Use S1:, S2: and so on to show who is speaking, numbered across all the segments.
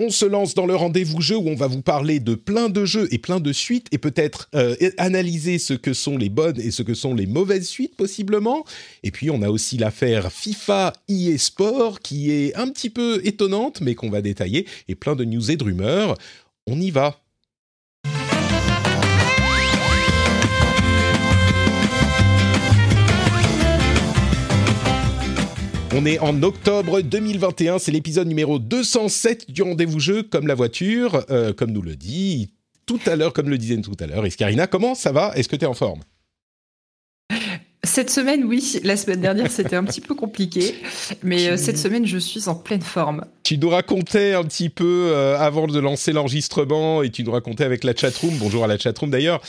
S1: On se lance dans le rendez-vous jeu où on va vous parler de plein de jeux et plein de suites et peut-être euh, analyser ce que sont les bonnes et ce que sont les mauvaises suites possiblement. Et puis on a aussi l'affaire FIFA EA Sport qui est un petit peu étonnante mais qu'on va détailler et plein de news et de rumeurs. On y va. On est en octobre 2021, c'est l'épisode numéro 207 du rendez-vous jeu, comme la voiture, euh, comme nous le dit tout à l'heure, comme le disait tout à l'heure. Escarina, comment ça va? Est-ce que tu es en forme?
S2: Cette semaine, oui. La semaine dernière, c'était un petit peu compliqué. Mais euh, cette semaine, je suis en pleine forme.
S1: Tu nous racontais un petit peu euh, avant de lancer l'enregistrement et tu nous racontais avec la chatroom, bonjour à la chatroom d'ailleurs,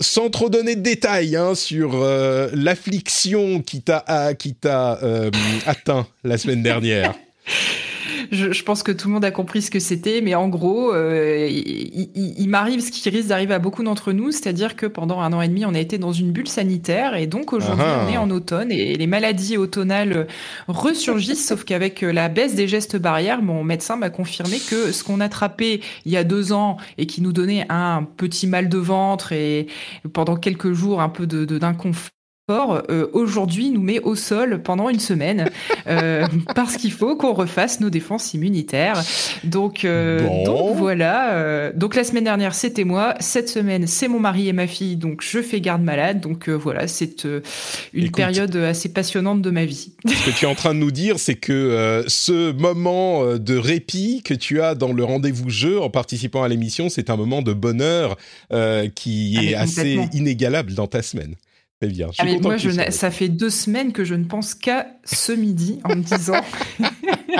S1: sans trop donner de détails hein, sur euh, l'affliction qui t'a euh, atteint la semaine dernière.
S2: je, pense que tout le monde a compris ce que c'était, mais en gros, euh, il, m'arrive ce qui risque d'arriver à beaucoup d'entre nous, c'est-à-dire que pendant un an et demi, on a été dans une bulle sanitaire, et donc aujourd'hui, ah. on est en automne, et les maladies automnales ressurgissent, sauf qu'avec la baisse des gestes barrières, mon médecin m'a confirmé que ce qu'on attrapait il y a deux ans et qui nous donnait un petit mal de ventre et pendant quelques jours un peu d'inconfort, euh, aujourd'hui nous met au sol pendant une semaine euh, parce qu'il faut qu'on refasse nos défenses immunitaires. Donc, euh, donc voilà. donc la semaine dernière c'était moi, cette semaine c'est mon mari et ma fille, donc je fais garde malade. Donc voilà, c'est une période assez passionnante de ma vie.
S1: Ce que tu es en train de nous dire, c'est que ce moment de répit que tu as dans le rendez-vous jeu en participant à l'émission, c'est un moment de bonheur qui ah, est assez inégalable dans ta semaine.
S2: Très bien. Je ah, moi, ça fait deux semaines que je ne pense qu'à ce midi en me disant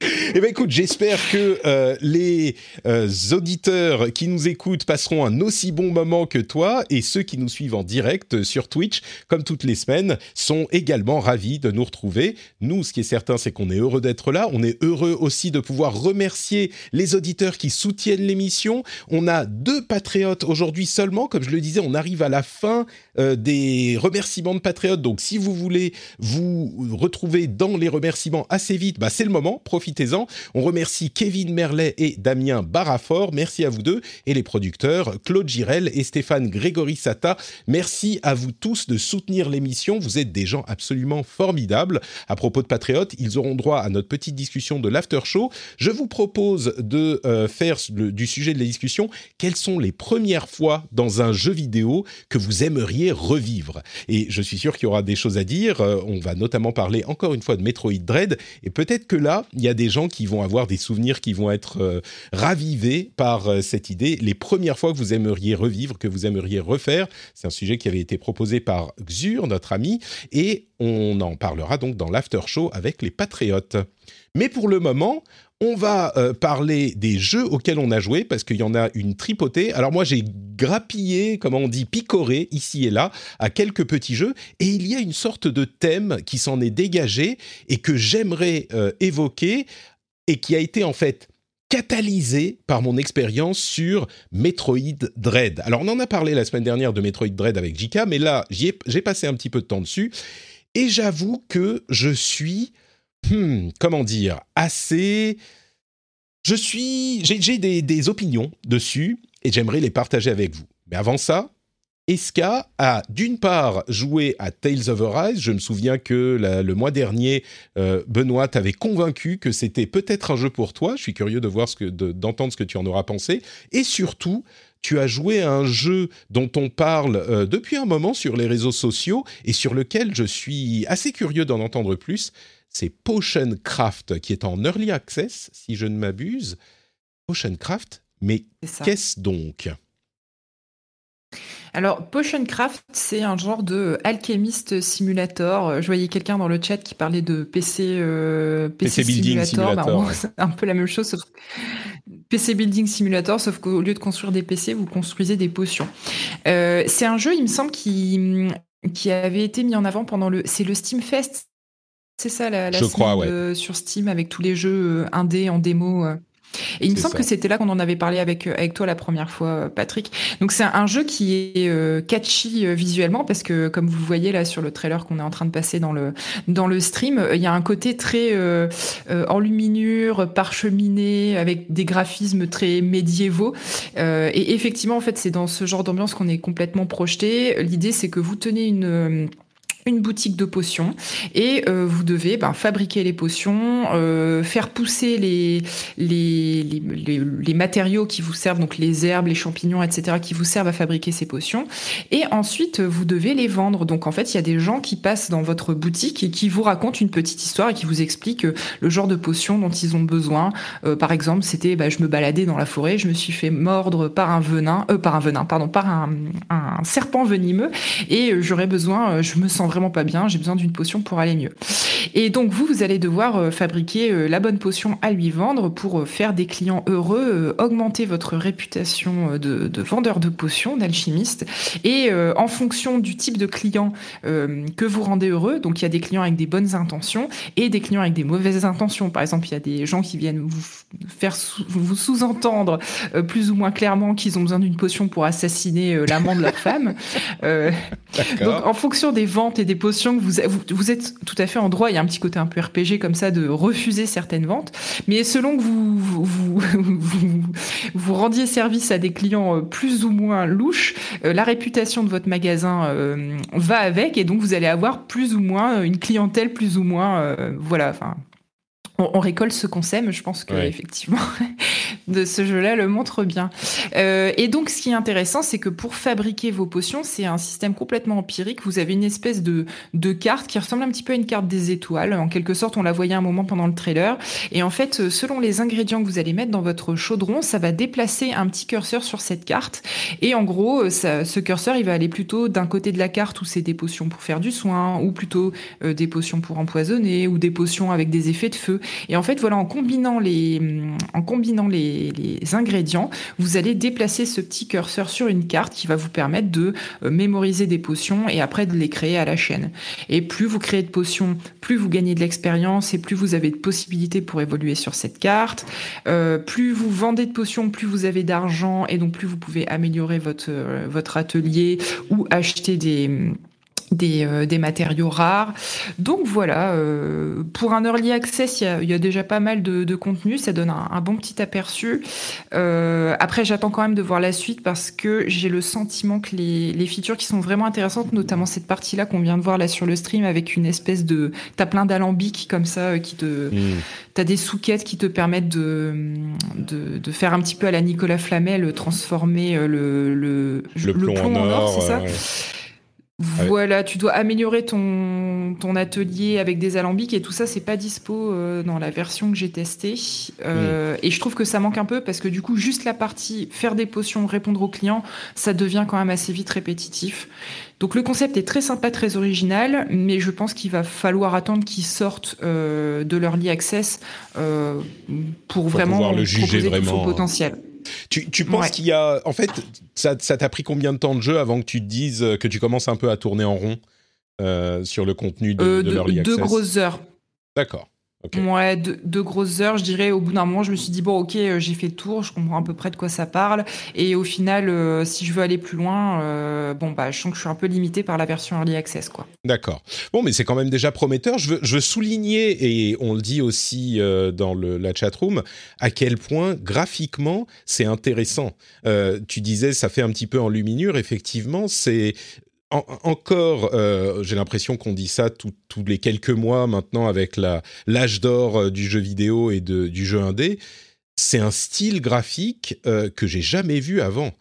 S1: Eh ben écoute, j'espère que euh, les euh, auditeurs qui nous écoutent passeront un aussi bon moment que toi et ceux qui nous suivent en direct sur Twitch, comme toutes les semaines, sont également ravis de nous retrouver. Nous, ce qui est certain, c'est qu'on est heureux d'être là. On est heureux aussi de pouvoir remercier les auditeurs qui soutiennent l'émission. On a deux patriotes aujourd'hui seulement. Comme je le disais, on arrive à la fin euh, des remerciements de patriotes. Donc, si vous voulez vous retrouver dans les remerciements assez vite, bah, c'est le moment. On remercie Kevin Merlet et Damien Barafort. Merci à vous deux. Et les producteurs, Claude Girel et Stéphane Grégory Sata. Merci à vous tous de soutenir l'émission. Vous êtes des gens absolument formidables. À propos de Patriotes, ils auront droit à notre petite discussion de l'after show. Je vous propose de euh, faire du sujet de la discussion quelles sont les premières fois dans un jeu vidéo que vous aimeriez revivre? Et je suis sûr qu'il y aura des choses à dire. Euh, on va notamment parler encore une fois de Metroid Dread. Et peut-être que là, il y a des gens qui vont avoir des souvenirs qui vont être euh, ravivés par euh, cette idée. Les premières fois que vous aimeriez revivre, que vous aimeriez refaire, c'est un sujet qui avait été proposé par Xur, notre ami, et on en parlera donc dans l'after show avec les Patriotes. Mais pour le moment, on va euh, parler des jeux auxquels on a joué parce qu'il y en a une tripotée. Alors moi j'ai grappillé, comment on dit, picoré ici et là à quelques petits jeux et il y a une sorte de thème qui s'en est dégagé et que j'aimerais évoquer et qui a été en fait catalysé par mon expérience sur Metroid Dread. Alors on en a parlé la semaine dernière de Metroid Dread avec Jika, mais là j'ai passé un petit peu de temps dessus et j'avoue que je suis, hmm, comment dire, assez... Je suis, j'ai des, opinions dessus et j'aimerais les partager avec vous. Mais avant ça, Eska a d'une part joué à Tales of Arise. Je me souviens que le mois dernier, euh, Benoît t'avait convaincu que c'était peut-être un jeu pour toi. Je suis curieux de voir ce que, d'entendre ce que tu en auras pensé. Et surtout, tu as joué à un jeu dont on parle euh, depuis un moment sur les réseaux sociaux et sur lequel je suis assez curieux d'en entendre plus. C'est Potion Craft qui est en early access, si je ne m'abuse. Potion Craft, mais qu'est-ce donc?
S2: Alors, Potion Craft, c'est un genre de alchemist simulator. Je voyais quelqu'un dans le chat qui parlait de PC, euh, PC,
S1: Building Simulator.
S2: Bah, un peu la même chose, sauf PC Building Simulator, sauf qu'au lieu de construire des PC, vous construisez des potions. Euh, c'est un jeu, il me semble, qui, qui avait été mis en avant pendant le. C'est le Steam Fest. C'est ça, la, la
S1: Je crois,
S2: ouais. sur Steam avec tous les jeux euh, indés en démo. Et il me semble que c'était là qu'on en avait parlé avec euh, avec toi la première fois, euh, Patrick. Donc c'est un jeu qui est euh, catchy visuellement parce que comme vous voyez là sur le trailer qu'on est en train de passer dans le dans le stream, il y a un côté très euh, enluminure, parcheminé, avec des graphismes très médiévaux. et effectivement, en fait, c'est dans ce genre d'ambiance qu'on est complètement projeté. L'idée, c'est que vous tenez une une boutique de potions et euh, vous devez ben, fabriquer les potions, euh, faire pousser les les, les, les, matériaux qui vous servent, donc les herbes, les champignons, etc., qui vous servent à fabriquer ces potions. Et ensuite, vous devez les vendre. Donc en fait, il y a des gens qui passent dans votre boutique et qui vous racontent une petite histoire et qui vous expliquent le genre de potions dont ils ont besoin. Euh, par exemple, c'était, bah, je me baladais dans la forêt, je me suis fait mordre par un venin, euh, par un venin, pardon, par un, un serpent venimeux et j'aurais besoin, je me sens vraiment pas bien, j'ai besoin d'une potion pour aller mieux. Et donc vous, vous allez devoir euh, fabriquer euh, la bonne potion à lui vendre pour euh, faire des clients heureux, augmenter votre réputation de, de vendeur de potions, d'alchimiste. Et en fonction du type de client que vous rendez heureux, donc il y a des clients avec des bonnes intentions et des clients avec des mauvaises intentions. Par exemple, il y a des gens qui viennent vous faire vous sous-entendre plus ou moins clairement qu'ils ont besoin d'une potion pour assassiner l'amant de leur femme. donc en fonction des ventes et des potions que vous, vous, êtes tout à fait en droit. Il y a un petit côté un peu RPG comme ça de refuser certaines ventes. Mais selon que vous, vous, vous, vous rendiez service à des clients euh, plus ou moins louches, euh, la réputation de votre magasin euh, va avec et donc vous allez avoir plus ou moins une clientèle plus ou moins, voilà, enfin, on, récolte ce qu'on sème. Je pense que effectivement, de ce jeu-là le montre bien. Euh, et donc, ce qui est intéressant, c'est que pour fabriquer vos potions, c'est un système complètement empirique. Vous avez une espèce de, de carte qui ressemble un petit peu à une carte des étoiles. En quelque sorte, on la voyait un moment pendant le trailer. Et en fait, selon les ingrédients que vous allez mettre dans votre chaudron, ça va déplacer un petit curseur sur cette carte. Et en gros, ça, ce curseur, il va aller plutôt d'un côté de la carte où c'est des potions pour faire du soin, ou plutôt euh, des potions pour empoisonner, ou des potions avec des effets de feu. Et en fait, voilà, en combinant les, en combinant les, les ingrédients, vous allez déplacer ce petit curseur sur une carte qui va vous permettre de euh, mémoriser des potions et après de les créer à la chaîne. Et plus vous créez de potions, plus vous gagnez de l'expérience et plus vous avez de possibilités pour évoluer sur cette carte. Euh, plus vous vendez de potions, plus vous avez d'argent et donc plus vous pouvez améliorer votre, euh, votre atelier ou acheter des des, euh, des, matériaux rares. Donc voilà, euh, pour un early access, il y a, y a, déjà pas mal de, de contenu, ça donne un, un bon petit aperçu. Euh, après, j'attends quand même de voir la suite parce que j'ai le sentiment que les, les, features qui sont vraiment intéressantes, notamment cette partie-là qu'on vient de voir là sur le stream avec une espèce de... T'as plein d'alambics comme ça euh, qui te... Mmh. T'as des souquettes qui te permettent de, de, de, faire un petit peu à la Nicolas Flamel, transformer euh, le, le,
S1: le, plomb, en or, c'est ça
S2: voilà, tu dois améliorer ton, ton atelier avec des alambics et tout ça, c'est pas dispo euh, dans la version que j'ai testée. Euh, Et je trouve que ça manque un peu parce que du coup, juste la partie faire des potions, répondre aux clients, ça devient quand même assez vite répétitif. Donc le concept est très sympa, très original, mais je pense qu'il va falloir attendre qu'ils sortent euh, de l'early access euh, pour, pour vraiment
S1: le juger
S2: proposer
S1: vraiment.
S2: tout son potentiel.
S1: Tu, tu penses ouais. qu'il y a... En fait, ça t'a pris combien de temps de jeu avant que tu te dises que tu commences un peu à tourner en rond euh, sur le contenu de,
S2: euh,
S1: de l'early access
S2: Deux grosses heures.
S1: D'accord. Okay.
S2: Ouais, deux, deux, grosses heures, je dirais. Au bout d'un moment, je me suis dit bon, ok, euh, j'ai fait le tour, je comprends à peu près de quoi ça parle. Et au final, euh, si je veux aller plus loin, euh, bon bah, je sens que je suis un peu limité par la version early access, quoi.
S1: D'accord. Bon, mais c'est quand même déjà prometteur. Je veux, je veux souligner et on le dit aussi euh, dans le, la chat room à quel point graphiquement c'est intéressant. Tu disais, ça fait un petit peu en luminure. Effectivement, c'est en, encore, euh, j'ai l'impression qu'on dit ça tous les quelques mois maintenant avec l'âge d'or euh, du jeu vidéo et du jeu indé. C'est un style graphique euh, que j'ai jamais vu avant.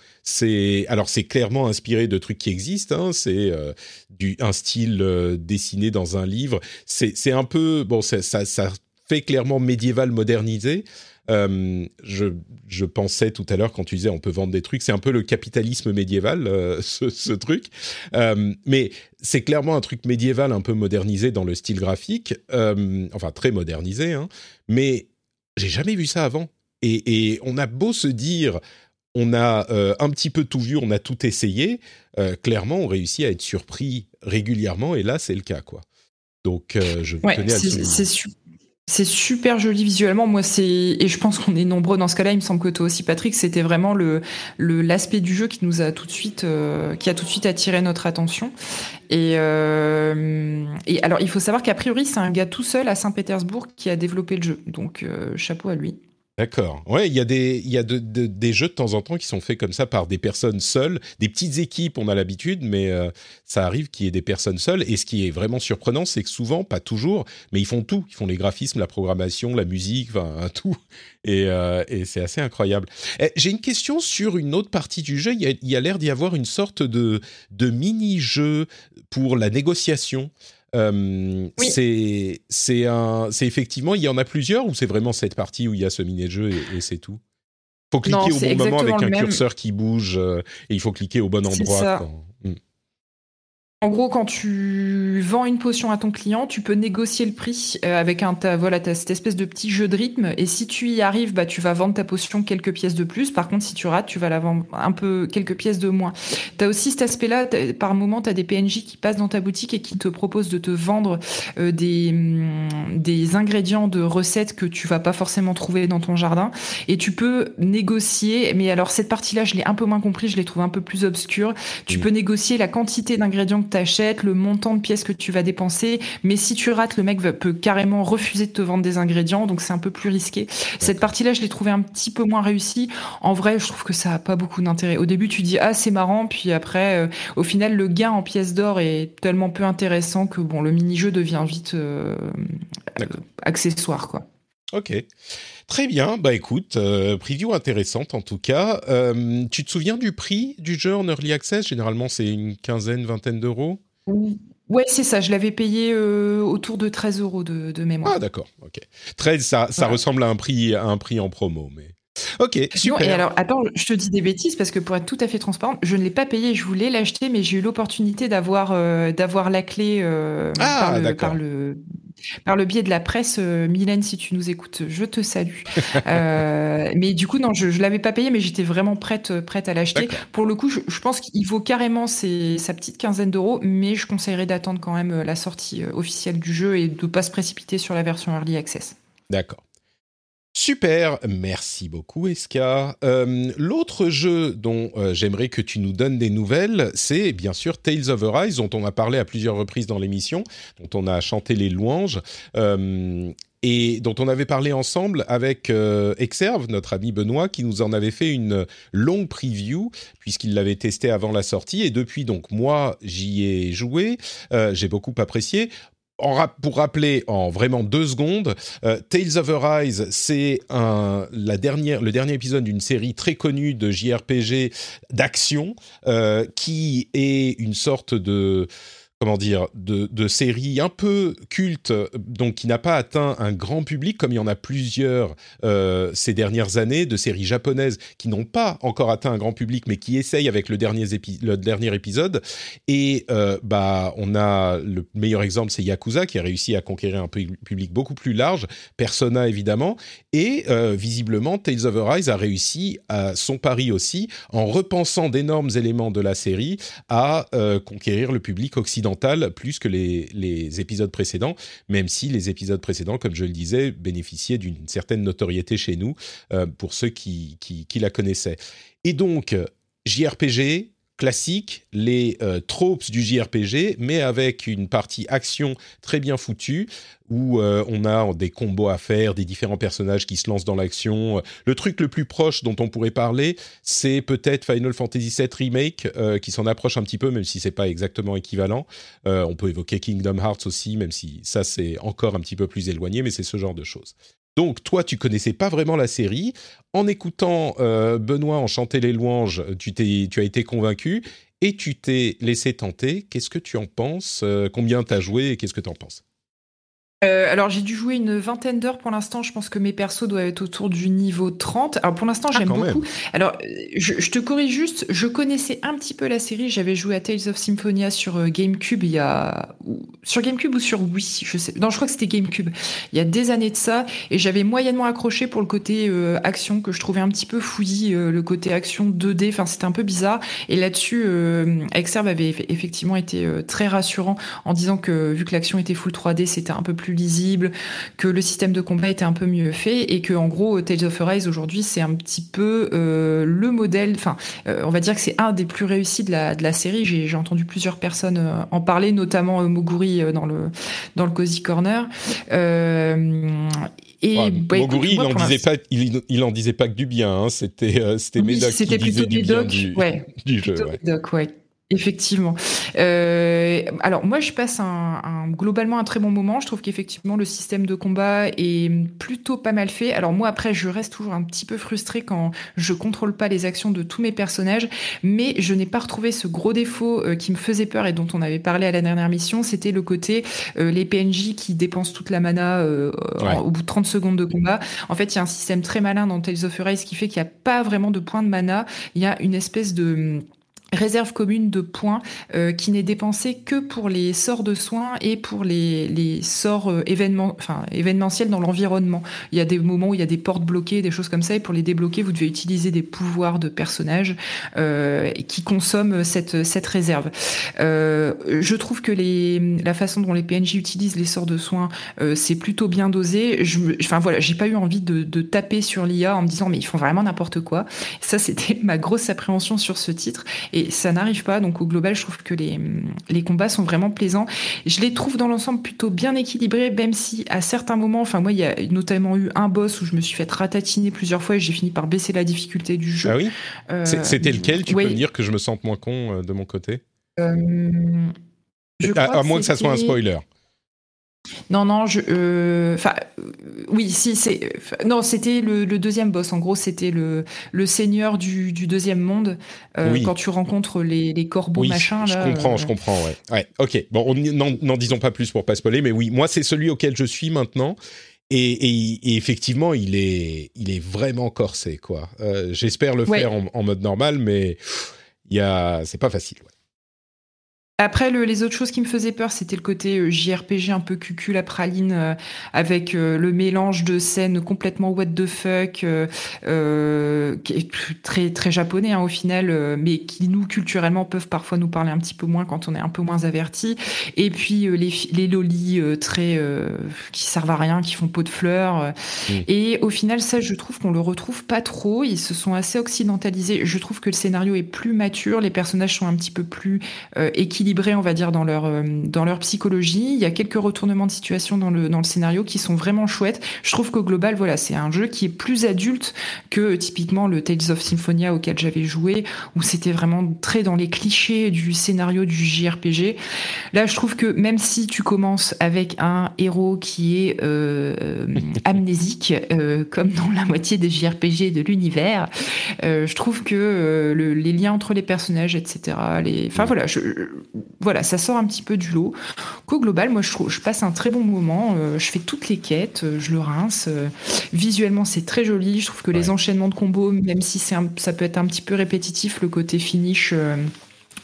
S1: Alors c'est clairement inspiré de trucs qui existent. Hein, c'est un style dessiné dans un livre. C'est un peu bon ça fait clairement médiéval modernisé. Je, je, pensais tout à l'heure quand tu disais on peut vendre des trucs, c'est un peu le capitalisme médiéval, ce, ce, truc. mais c'est clairement un truc médiéval un peu modernisé dans le style graphique, enfin très modernisé, hein, mais j'ai jamais vu ça avant. Et, et, on a beau se dire, on a euh, un petit peu tout vu, on a tout essayé. Euh, clairement, on réussit à être surpris régulièrement, et là, c'est le cas, quoi. Donc, euh, je tenais à
S2: c'est super joli visuellement. Moi, c'est et je pense qu'on est nombreux dans ce cas-là. Il me semble que toi aussi, Patrick, c'était vraiment le l'aspect du jeu qui nous a tout de suite qui a tout de suite attiré notre attention. Et et alors, il faut savoir qu'a priori, c'est un gars tout seul à Saint-Pétersbourg qui a développé le jeu. Donc, chapeau à lui.
S1: D'accord. Ouais, il y a des y a de, des jeux de temps en temps qui sont faits comme ça par des personnes seules, des petites équipes. On a l'habitude, mais euh, ça arrive qu'il y ait des personnes seules. Et ce qui est vraiment surprenant, c'est que souvent, pas toujours, mais ils font tout. Ils font les graphismes, la programmation, la musique, enfin tout. Et, euh, et c'est assez incroyable. Eh, j'ai une question sur une autre partie du jeu. Il y a, a l'air d'y avoir une sorte de de mini jeu pour la négociation. Euh, c'est c'est un c'est effectivement il y en a plusieurs ou c'est vraiment cette partie où il y a ce mini-jeu et, c'est tout? Faut cliquer au bon moment avec un curseur qui bouge euh, et il faut cliquer au bon endroit.
S2: En gros, quand tu vends une potion à ton client, tu peux négocier le prix euh, avec un ta, voilà as cette espèce de petit jeu de rythme. Et si tu y arrives, bah tu vas vendre ta potion quelques pièces de plus. Par contre, si tu rates, tu vas la vendre un peu quelques pièces de moins. Tu as aussi cet aspect-là. Par moment, tu as des PNJ qui passent dans ta boutique et qui te proposent de te vendre euh, des mm, des ingrédients de recettes que tu vas pas forcément trouver dans ton jardin. Et tu peux négocier. Mais alors cette partie-là, je l'ai un peu moins compris. Je l'ai trouvé un peu plus obscure. Tu peux négocier la quantité d'ingrédients t'achètes, le montant de pièces que tu vas dépenser. Mais si tu rates, le mec peut carrément refuser de te vendre des ingrédients, donc c'est un peu plus risqué. Cette partie-là, je l'ai trouvée un petit peu moins réussie. En vrai, je trouve que ça a pas beaucoup d'intérêt. Au début, tu dis ah c'est marrant, puis après, euh, au final, le gain en pièces d'or est tellement peu intéressant que bon, le mini-jeu devient vite euh, accessoire, quoi.
S1: Ok. Très bien, bah écoute, euh, preview intéressante en tout cas. Euh, tu te souviens du prix du jeu en Early Access? Généralement, c'est une quinzaine, vingtaine d'euros
S2: Ouais, c'est ça. Je l'avais payé euh, autour de 13 euros de, mémoire.
S1: Ah, d'accord. Ok. 13, ça, ça ressemble à un prix, à un prix en promo, mais. Ok, super.
S2: et alors, attends, je te dis des bêtises parce que pour être tout à fait transparent, je ne l'ai pas payé. Je voulais l'acheter, mais j'ai eu l'opportunité d'avoir d'avoir la clé ah, par le par le biais de la presse. Euh, Mylène, si tu nous écoutes, je te salue. euh, mais du coup, non, je ne l'avais pas payé, mais j'étais vraiment prête, prête à l'acheter. Pour le coup, je, je pense qu'il vaut carrément ses, sa petite quinzaine d'euros, mais je conseillerais d'attendre quand même euh, la sortie euh, officielle du jeu et de ne pas se précipiter sur la version Early Access.
S1: D'accord. Super, merci beaucoup Eska. Euh, L'autre jeu dont euh, j'aimerais que tu nous donnes des nouvelles, c'est bien sûr Tales of Arise, dont on a parlé à plusieurs reprises dans l'émission, dont on a chanté les louanges. Euh, et dont on avait parlé ensemble avec Exerve, notre ami Benoît, qui nous en avait fait une longue preview, puisqu'il l'avait testé avant la sortie. Et depuis, donc, moi, j'y ai joué, j'ai beaucoup apprécié pour rappeler en vraiment deux secondes, euh, Tales of Arise, c'est la dernière, le dernier épisode d'une série très connue de JRPG d'action euh, qui est une sorte de comment dire, de, de séries un peu cultes, donc qui n'a pas atteint un grand public, comme il y en a plusieurs euh, ces dernières années, de séries japonaises qui n'ont pas encore atteint un grand public, mais qui essayent avec le dernier, épisode. Et euh, bah, on a le meilleur exemple, c'est Yakuza, qui a réussi à conquérir un public beaucoup plus large, Persona évidemment, et euh, visiblement Tales of Arise a réussi à son pari aussi, en repensant d'énormes éléments de la série, à conquérir le public occidental plus que les, épisodes précédents, même si les épisodes précédents, comme je le disais, bénéficiaient d'une certaine notoriété chez nous euh, pour ceux qui, qui, la connaissaient. Et donc, JRPG, classique, les euh, tropes du JRPG, mais avec une partie action très bien foutue, où euh, on a des combos à faire, des différents personnages qui se lancent dans l'action. Le truc le plus proche dont on pourrait parler, c'est peut-être Final Fantasy VII Remake, euh, qui s'en approche un petit peu, même si c'est pas exactement équivalent. on peut évoquer Kingdom Hearts aussi, même si ça c'est encore un petit peu plus éloigné, mais c'est ce genre de choses. Donc toi, tu connaissais pas vraiment la série. En écoutant euh, Benoît en chanter les louanges, tu, tu as été convaincu et tu t'es laissé tenter. Qu'est-ce que tu en penses? Euh, Combien t'as joué et qu'est-ce que tu en penses?
S2: Euh, alors j'ai dû jouer une vingtaine d'heures pour l'instant. Je pense que mes persos doivent être autour du niveau 30. Alors pour l'instant ah, j'aime beaucoup. Alors euh, je, te corrige juste, je connaissais un petit peu la série. J'avais joué à Tales of Symphonia sur euh, GameCube il y a sur GameCube ou sur Wii, je sais. Non, je crois que c'était GameCube. Il y a des années de ça et j'avais moyennement accroché pour le côté action que je trouvais un petit peu fouillis, le côté action 2D. Enfin c'était un peu bizarre. Et là-dessus, Exerve avait effectivement été très rassurant en disant que vu que l'action était full 3D, c'était un peu plus lisible, que le système de combat était un peu mieux fait et que en gros Tales of Arise aujourd'hui c'est un petit peu euh, le modèle, enfin euh, on va dire que c'est un des plus réussis de la, de la série. J'ai entendu plusieurs personnes euh, en parler, notamment Moguri dans le dans le Cozy Corner.
S1: Et bah, Moguri, il en disait pas, il, en disait pas que du bien. Hein. C'était, c'était oui, Médoc qui disait du bien du,
S2: ouais, du jeu. Ouais. Médoc, ouais. Effectivement. Euh, alors moi, je passe un, un, globalement un très bon moment. Je trouve qu'effectivement le système de combat est plutôt pas mal fait. Alors moi, après, je reste toujours un petit peu frustrée quand je contrôle pas les actions de tous mes personnages, mais je n'ai pas retrouvé ce gros défaut euh, qui me faisait peur et dont on avait parlé à la dernière mission. C'était le côté euh, les PNJ qui dépensent toute la mana euh, au bout de 30 secondes de combat. En fait, il y a un système très malin dans Tales of Arise qui fait qu'il n'y a pas vraiment de points de mana. Il y a une espèce de réserve commune de points euh, qui n'est dépensée que pour les sorts de soins et pour les, les sorts euh, événement, enfin, événementiels dans l'environnement. Il y a des moments où il y a des portes bloquées, des choses comme ça, et pour les débloquer, vous devez utiliser des pouvoirs de personnages euh, qui consomment cette, cette réserve. Euh, je trouve que les, la façon dont les PNJ utilisent les sorts de soins, euh, c'est plutôt bien dosé. Je, enfin voilà, j'ai pas eu envie de, de taper sur l'IA en me disant mais ils font vraiment n'importe quoi. Ça, c'était ma grosse appréhension sur ce titre. Ça n'arrive pas. Donc au global, je trouve que les, les combats sont vraiment plaisants. Je les trouve dans l'ensemble plutôt bien équilibrés, même si à certains moments, enfin moi, il y a notamment eu un boss où je me suis fait ratatiner plusieurs fois et j'ai fini par baisser la difficulté du jeu.
S1: Ah oui? Euh, C'était lequel? Tu peux me dire que je me sente moins con euh, de mon côté? Euh, à, moins que ça soit un spoiler.
S2: Non, non, je. Euh, enfin, euh, oui, si, c'est. Non, c'était le, deuxième boss. En gros, c'était le, le seigneur du, deuxième monde. Euh, quand tu rencontres les, les corbeaux, oui, machin.
S1: je comprends, je comprends, ouais. Ouais, ok. Bon, n'en disons pas plus pour pas spoiler, mais oui, moi, c'est celui auquel je suis maintenant. Et, effectivement, il est, il est vraiment corsé, quoi. J'espère le faire en, en, mode normal, mais il y a, c'est pas facile. Ouais.
S2: Après, le, les autres choses qui me faisaient peur, c'était le côté euh, JRPG un peu cucul la praline, euh, avec euh, le mélange de scènes complètement what the fuck, qui est très très japonais hein, au final, mais qui nous culturellement peuvent parfois nous parler un petit peu moins quand on est un peu moins averti. Et puis les, les lolis très qui servent à rien, qui font peau de fleurs. Et au final, ça, je trouve qu'on le retrouve pas trop. Ils se sont assez occidentalisés. Je trouve que le scénario est plus mature, les personnages sont un petit peu plus équilibrés on va dire, dans leur, euh, dans leur psychologie. Il y a quelques retournements de situation dans le, dans le scénario qui sont vraiment chouettes. Je trouve qu'au global, voilà, c'est un jeu qui est plus adulte que typiquement le Tales of Symphonia auquel j'avais joué, où c'était vraiment très dans les clichés du scénario du JRPG. Là, je trouve que même si tu commences avec un héros qui est euh, amnésique, euh, comme dans la moitié des JRPG de l'univers, je trouve que les liens entre les personnages, etc., enfin voilà, je, voilà, ça sort un petit peu du lot. Qu'au global, moi, je, je passe un très bon moment. Euh, je fais toutes les quêtes, euh, je le rince. Euh, visuellement, c'est très joli. Je trouve que les enchaînements de combos, même si c'est ça peut être un petit peu répétitif, le côté finish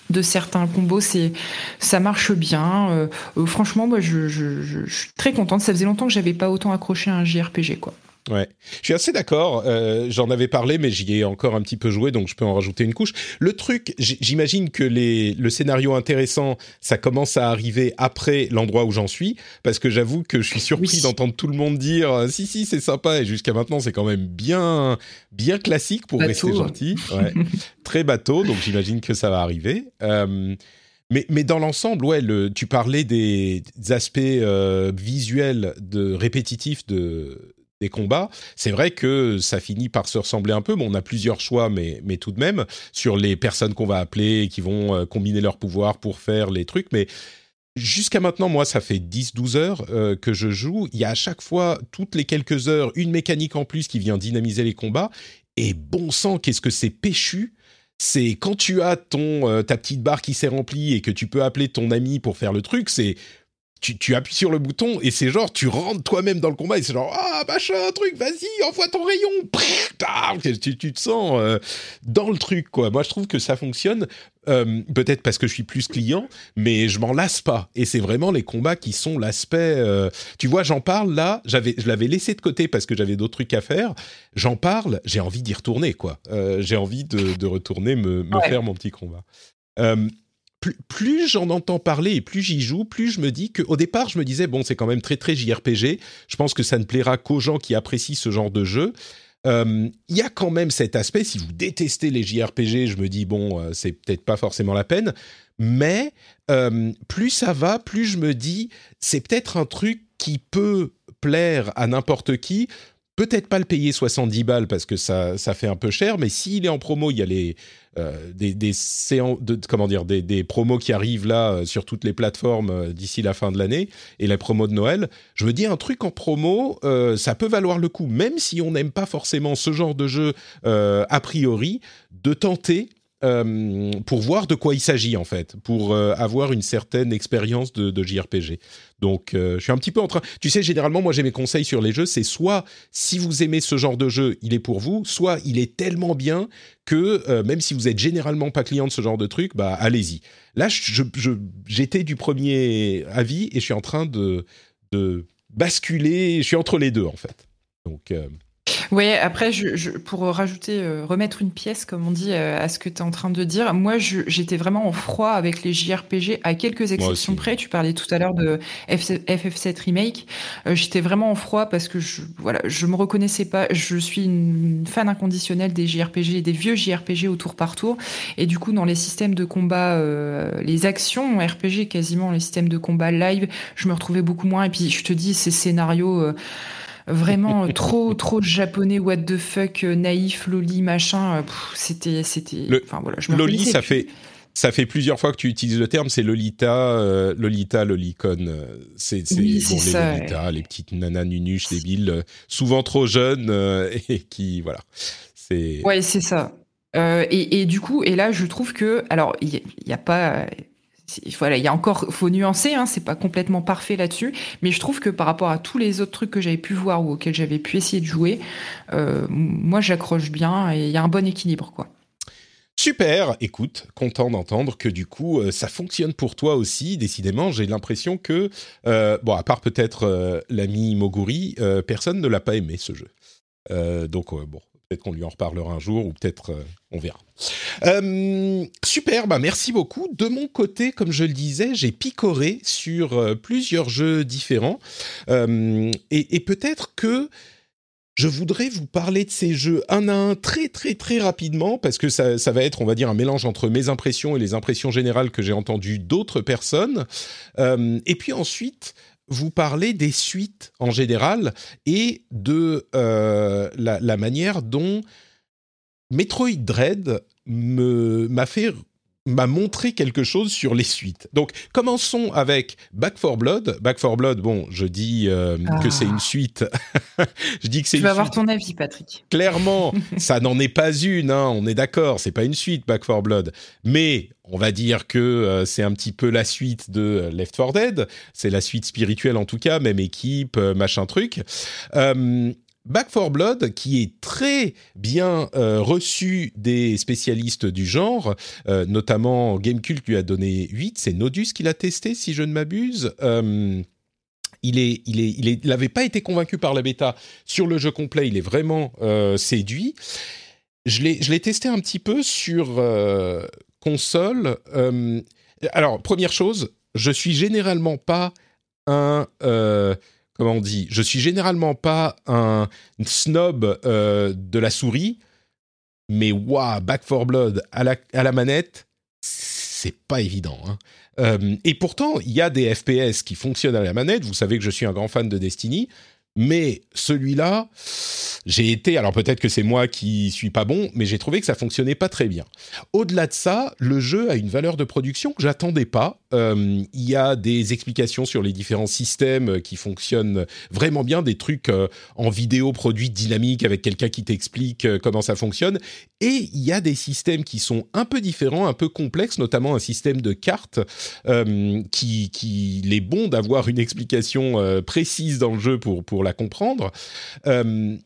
S2: de certains combos, c'est ça marche bien. franchement, moi, je, je, suis très contente. Ça faisait longtemps que j'avais pas autant accroché à un JRPG, quoi.
S1: Ouais, je suis assez d'accord. Euh, J'en avais parlé, mais j'y ai encore un petit peu joué, donc je peux en rajouter une couche. Le truc, j'imagine que les, le scénario intéressant, ça commence à arriver après l'endroit où j'en suis, parce que j'avoue que je suis surpris d'entendre tout le monde dire euh, si si c'est sympa, et jusqu'à maintenant c'est quand même bien bien classique pour rester gentil. Ouais. Très bateau, donc j'imagine que ça va arriver. Euh, mais, mais dans l'ensemble, ouais, le, tu parlais des, aspects euh, visuels de répétitifs de combats. C'est vrai que ça finit par se ressembler un peu, mais on a plusieurs choix, mais, mais tout de même, sur les personnes qu'on va appeler, qui vont euh, combiner leurs pouvoirs pour faire les trucs. Mais jusqu'à maintenant, moi, ça fait 10-12 heures euh, que je joue. Il y a à chaque fois, toutes les quelques heures, une mécanique en plus qui vient dynamiser les combats. Et bon sang, qu'est-ce que c'est péchu c'est quand tu as ton euh, ta petite barre qui s'est remplie et que tu peux appeler ton ami pour faire le truc, c'est tu, tu, appuies sur le bouton et c'est genre tu rentres toi-même dans le combat et c'est genre ah machin truc vas-y envoie ton rayon. Tu, tu te sens euh, dans le truc quoi. Moi je trouve que ça fonctionne euh, peut-être parce que je suis plus client mais je m'en lasse pas. Et c'est vraiment les combats qui sont l'aspect euh, tu vois j'en parle là j'avais je l'avais laissé de côté parce que j'avais d'autres trucs à faire. J'en parle j'ai envie d'y retourner quoi. J'ai envie de, de, retourner me, me faire mon petit combat plus, j'en entends parler et plus j'y joue, plus je me dis qu'au départ, je me disais, bon, c'est quand même très, très JRPG. Je pense que ça ne plaira qu'aux gens qui apprécient ce genre de jeu. Euh, il y a quand même cet aspect, si vous détestez les JRPG, je me dis, bon, euh, c'est peut-être pas forcément la peine. Mais euh, plus ça va, plus je me dis, c'est peut-être un truc qui peut plaire à n'importe qui peut-être pas le payer 70 balles parce que ça, ça fait un peu cher, mais s'il est en promo, il y a les, euh, des, des, de, comment dire, des, des, promos qui arrivent là euh, sur toutes les plateformes euh, d'ici la fin de l'année et les promos de Noël. Je me dis un truc en promo, ça peut valoir le coup, même si on n'aime pas forcément ce genre de jeu a priori, de tenter euh, pour voir de quoi il s'agit en fait, pour euh, avoir une certaine expérience de, JRPG. Donc, euh, je suis un petit peu en train. Tu sais, généralement, moi, j'ai mes conseils sur les jeux. C'est soit si vous aimez ce genre de jeu, il est pour vous, soit il est tellement bien que même si vous êtes généralement pas client de ce genre de truc, bah allez-y. Là, j'étais du premier avis et je suis en train de, de basculer. Je suis entre les deux en fait. Donc.
S2: Oui, après, je, pour rajouter, euh, remettre une pièce, comme on dit, euh, à ce que tu es en train de dire, moi, j'étais vraiment en froid avec les JRPG, à quelques exceptions près. Tu parlais tout à l'heure de FF7 Remake. Euh, j'étais vraiment en froid parce que je, voilà, je me reconnaissais pas. Je suis une fan inconditionnelle des JRPG, des vieux JRPG au tour par tour. Et du coup, dans les systèmes de combat, les actions RPG, quasiment, les systèmes de combat live, je me retrouvais beaucoup moins. Et puis, je te dis, ces scénarios vraiment trop trop japonais what the fuck euh, naïf loli machin euh, c'était c'était
S1: enfin voilà je loli ça fait ça fait plusieurs fois que tu utilises le terme, c'est Lolita, euh, Lolita, Lolicon. C'est bon, les Lolita, les petites nanas nunuches débiles, souvent trop jeunes et qui, voilà.
S2: C'est. Ouais, c'est ça. Et, et, du coup, et là, je trouve que, alors, il n'y a, pas, il y a encore, faut nuancer, hein, c'est pas complètement parfait là-dessus, mais je trouve que par rapport à tous les autres trucs que j'avais pu voir ou auxquels j'avais pu essayer de jouer, euh, moi j'accroche bien et il y a un bon équilibre, quoi.
S1: Super, écoute, content d'entendre que du coup euh, ça fonctionne pour toi aussi. Décidément, j'ai l'impression que, euh, bon, à part peut-être l'ami Moguri, personne ne l'a pas aimé ce jeu. donc bon, Peut-être qu'on lui en reparlera un jour ou peut-être euh, on verra. Euh, super, bah merci beaucoup. De mon côté, comme je le disais, j'ai picoré sur euh, plusieurs jeux différents et, peut-être que je voudrais vous parler de ces jeux un à un très très très rapidement parce que ça, ça, va être, on va dire, un mélange entre mes impressions et les impressions générales que j'ai entendues d'autres personnes. et puis ensuite, vous parler des suites en général et de euh, la, manière dont Metroid Dread m'a fait m'a montré quelque chose sur les suites. Donc, commençons avec Back 4 Blood. Back 4 Blood, bon, je dis euh, que c'est une ah. suite.
S2: je dis que c'est. Tu vas avoir ton avis, Patrick.
S1: Clairement, ça n'en est pas une. Hein, on est d'accord, c'est pas une suite, Back 4 Blood. Mais on va dire que euh, c'est un petit peu la suite de Left 4 Dead. C'est la suite spirituelle en tout cas, même équipe, euh, machin truc. Back 4 Blood, qui est très bien euh, reçu des spécialistes du genre, euh, notamment Gamecult lui a donné 8, c'est Nodus qui l'a testé si je ne m'abuse. Euh, il est, n'avait pas été convaincu par la bêta sur le jeu complet. Il est vraiment séduit. Je l'ai, je l'ai testé un petit peu sur console. alors première chose, je suis généralement pas un comment on dit, je suis généralement pas un snob euh, de la souris, mais waouh, Back 4 Blood à la, à la manette, c'est pas évident. Hein. Euh, et pourtant, il y a des FPS qui fonctionnent à la manette. Vous savez que je suis un grand fan de Destiny. Mais celui-là, j'ai été, alors peut-être que c'est moi qui suis pas bon, mais j'ai trouvé que ça fonctionnait pas très bien. Au-delà de ça, le jeu a une valeur de production que j'attendais pas. Euh, il y a des explications sur les différents systèmes qui fonctionnent vraiment bien, des trucs euh, en vidéo produit dynamique avec quelqu'un qui t'explique euh, comment ça fonctionne. Et il y a des systèmes qui sont un peu différents, un peu complexes, notamment un système de cartes qui, qui est bon d'avoir une explication précise dans le jeu pour pour la comprendre. Euh,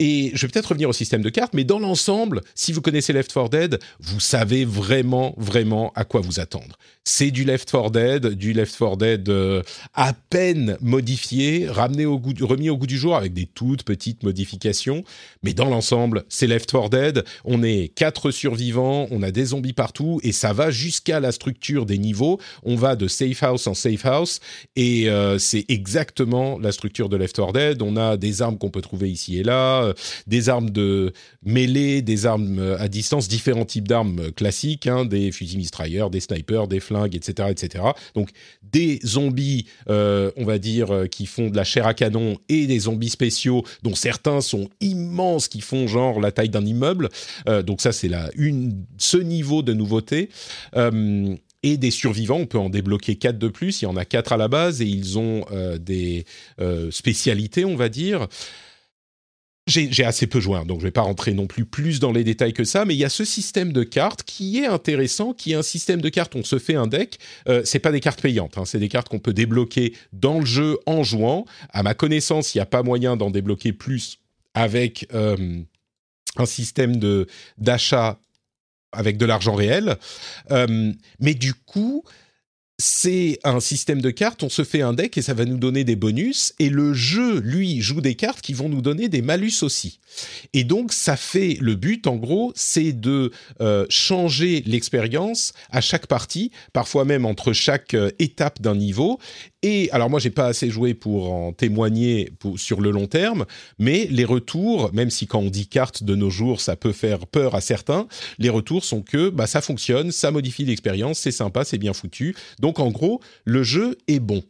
S1: et je vais peut-être revenir au système de cartes, mais dans l'ensemble, si vous connaissez Left 4 Dead, vous savez vraiment, vraiment à quoi vous attendre. C'est du Left 4 Dead, du Left 4 Dead euh, à peine modifié, ramené au goût, remis au goût du jour avec des toutes petites modifications. Mais dans l'ensemble, c'est Left 4 Dead. On est quatre survivants, on a des zombies partout, et ça va jusqu'à la structure des niveaux. On va de safe house en safe house, et euh, c'est exactement la structure de Left 4 Dead. On a des armes qu'on peut trouver ici et là euh, des armes de mêlée, des armes euh, à distance, différents types d'armes euh, classiques, hein, des fusils mitrailleurs, des snipers, des flingues, etc., etc. Donc des zombies, on va dire, qui font de la chair à canon et des zombies spéciaux dont certains sont immenses, qui font genre la taille d'un immeuble. donc ça, c'est la une ce niveau de nouveauté et des survivants. On peut en débloquer quatre de plus. Il y en a quatre à la base et ils ont des spécialités, on va dire j'ai assez peu joué, hein, donc je vais pas rentrer non plus plus dans les détails que ça, mais il y a ce système de cartes qui est intéressant, qui est un système de cartes. On se fait un deck. Euh, c'est pas des cartes payantes, hein, c'est des cartes qu'on peut débloquer dans le jeu en jouant. À ma connaissance, il n'y a pas moyen d'en débloquer plus avec euh, un système d'achat avec de l'argent réel. Euh, mais du coup, c'est un système de cartes, on se fait un deck et ça va nous donner des bonus, et le jeu, lui, joue des cartes qui vont nous donner des malus aussi. Et donc, ça fait, le but, en gros, c'est de euh, changer l'expérience à chaque partie, parfois même entre chaque euh, étape d'un niveau, et alors moi, j'ai pas assez joué pour en témoigner sur le long terme, mais les retours, même si quand on dit carte de nos jours, ça peut faire peur à certains, les retours sont que bah, ça fonctionne, ça modifie l'expérience, c'est sympa, c'est bien foutu. Donc en gros, le jeu est bon.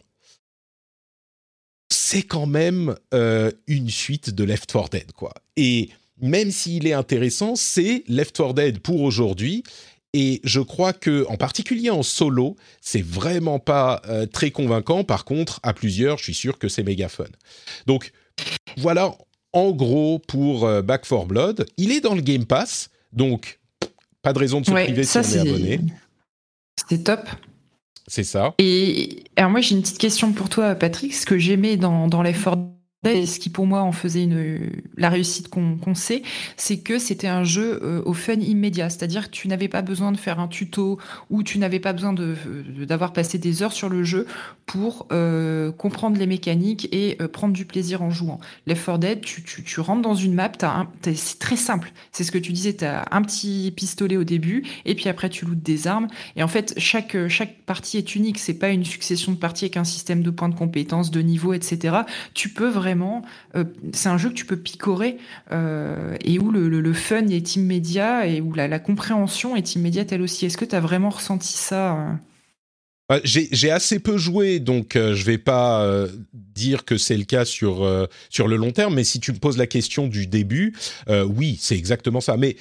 S1: C'est quand même euh, une suite de Left 4 Dead, quoi. Et même s'il est intéressant, c'est Left 4 Dead pour aujourd'hui et je crois que, en particulier en solo, c'est vraiment pas euh, très convaincant. Par contre, à plusieurs, je suis sûr que c'est méga fun. Donc, voilà, en gros, pour euh, Back 4 Blood. Il est dans le Game Pass, donc pas de raison de se priver si on est abonné.
S2: C'est top.
S1: C'est ça.
S2: Et alors moi, j'ai une petite question pour toi, Patrick. Ce que j'aimais dans, dans l'effort ce qui pour moi en faisait la réussite qu'on sait, c'est que c'était un jeu euh, au fun immédiat. C'est-à-dire que tu n'avais pas besoin de faire un tuto ou tu n'avais pas besoin d'avoir passé des heures sur le jeu pour euh, comprendre les mécaniques et euh, prendre du plaisir en jouant. Left 4 Dead, tu, rentres dans une map, c'est très simple. C'est ce que tu disais, tu as un petit pistolet au début et puis après tu lootes des armes. Et en fait, chaque, chaque partie est unique. C'est pas une succession de parties avec un système de points de compétences, de niveaux, etc. Tu peux vraiment euh, c'est un jeu que tu peux picorer euh, et où le, fun est immédiat et où la, compréhension est immédiate elle aussi. Est-ce que tu as vraiment ressenti ça euh?
S1: J'ai assez peu joué, donc je vais pas dire que c'est le cas sur sur le long terme. Mais si tu me poses la question du début, oui, c'est exactement ça. Mais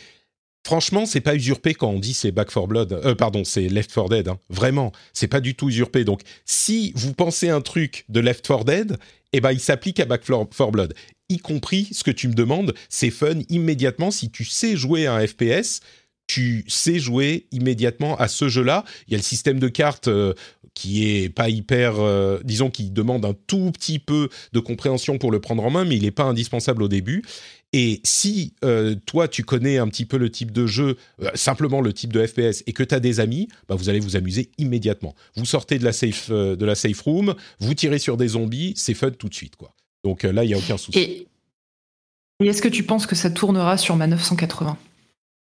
S1: franchement, c'est pas usurpé quand on dit c'est Back 4 Blood. pardon, c'est Left 4 Dead. Hein. Vraiment, c'est pas du tout usurpé. Donc, si vous pensez un truc de Left 4 Dead, eh ben, il s'applique à Back 4 Blood. Y compris ce que tu me demandes, c'est fun immédiatement. Si tu sais jouer à un FPS, tu sais jouer immédiatement à ce jeu-là. Il y a le système de cartes euh, qui est pas hyper, euh, disons, qui demande un tout petit peu de compréhension pour le prendre en main, mais il n'est pas indispensable au début. Et si euh, toi, tu connais un petit peu le type de jeu, simplement le type de FPS, et que tu as des amis, bah, vous allez vous amuser immédiatement. Vous sortez de la safe, de la safe room, vous tirez sur des zombies, c'est fun tout de suite. quoi. Donc là, il n'y a aucun souci.
S2: Et, et est-ce que tu penses que ça tournera sur ma 980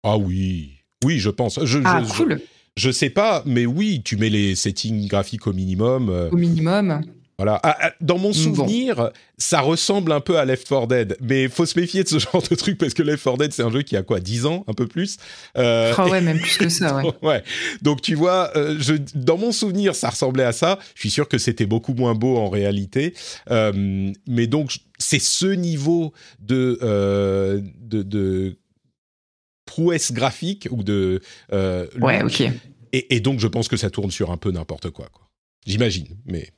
S1: ah oui, oui, je pense. Je,
S2: ah, cool.
S1: Je, sais pas, mais oui, tu mets les settings graphiques au minimum. Euh.
S2: Au minimum.
S1: Voilà. Ah, ah, dans mon souvenir, ça ressemble un peu à Left 4 Dead, mais faut se méfier de ce genre de truc parce que Left 4 Dead, c'est un jeu qui a quoi, 10 ans, un peu plus.
S2: Euh, ah ouais, même plus que ça, ouais.
S1: ouais. Donc tu vois, euh, je, dans mon souvenir, ça ressemblait à ça. Je suis sûr que c'était beaucoup moins beau en réalité, euh, mais donc c'est ce niveau de, euh, de, de prouesse graphique ou de
S2: ouais, ok.
S1: Et, et, donc je pense que ça tourne sur un peu n'importe quoi, quoi. J'imagine, mais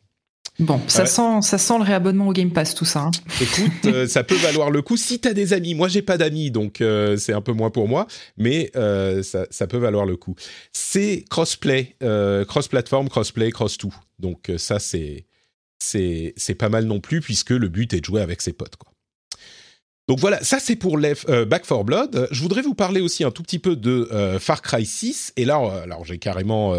S2: Bon, ça, sent, ça sent le réabonnement au Game Pass, tout ça. Hein.
S1: Écoute, euh, ça peut valoir le coup si tu as des amis. Moi, j'ai pas d'amis, donc euh, c'est un peu moins pour moi, mais euh, ça, ça, peut valoir le coup. C'est crossplay, cross-platform, crossplay, cross-tout. Donc ça, c'est, c'est, c'est pas mal non plus, puisque le but est de jouer avec ses potes, quoi. Donc voilà, ça c'est pour Back 4 Blood. Je voudrais vous parler aussi un tout petit peu de Far Cry 6. Et là, alors j'ai carrément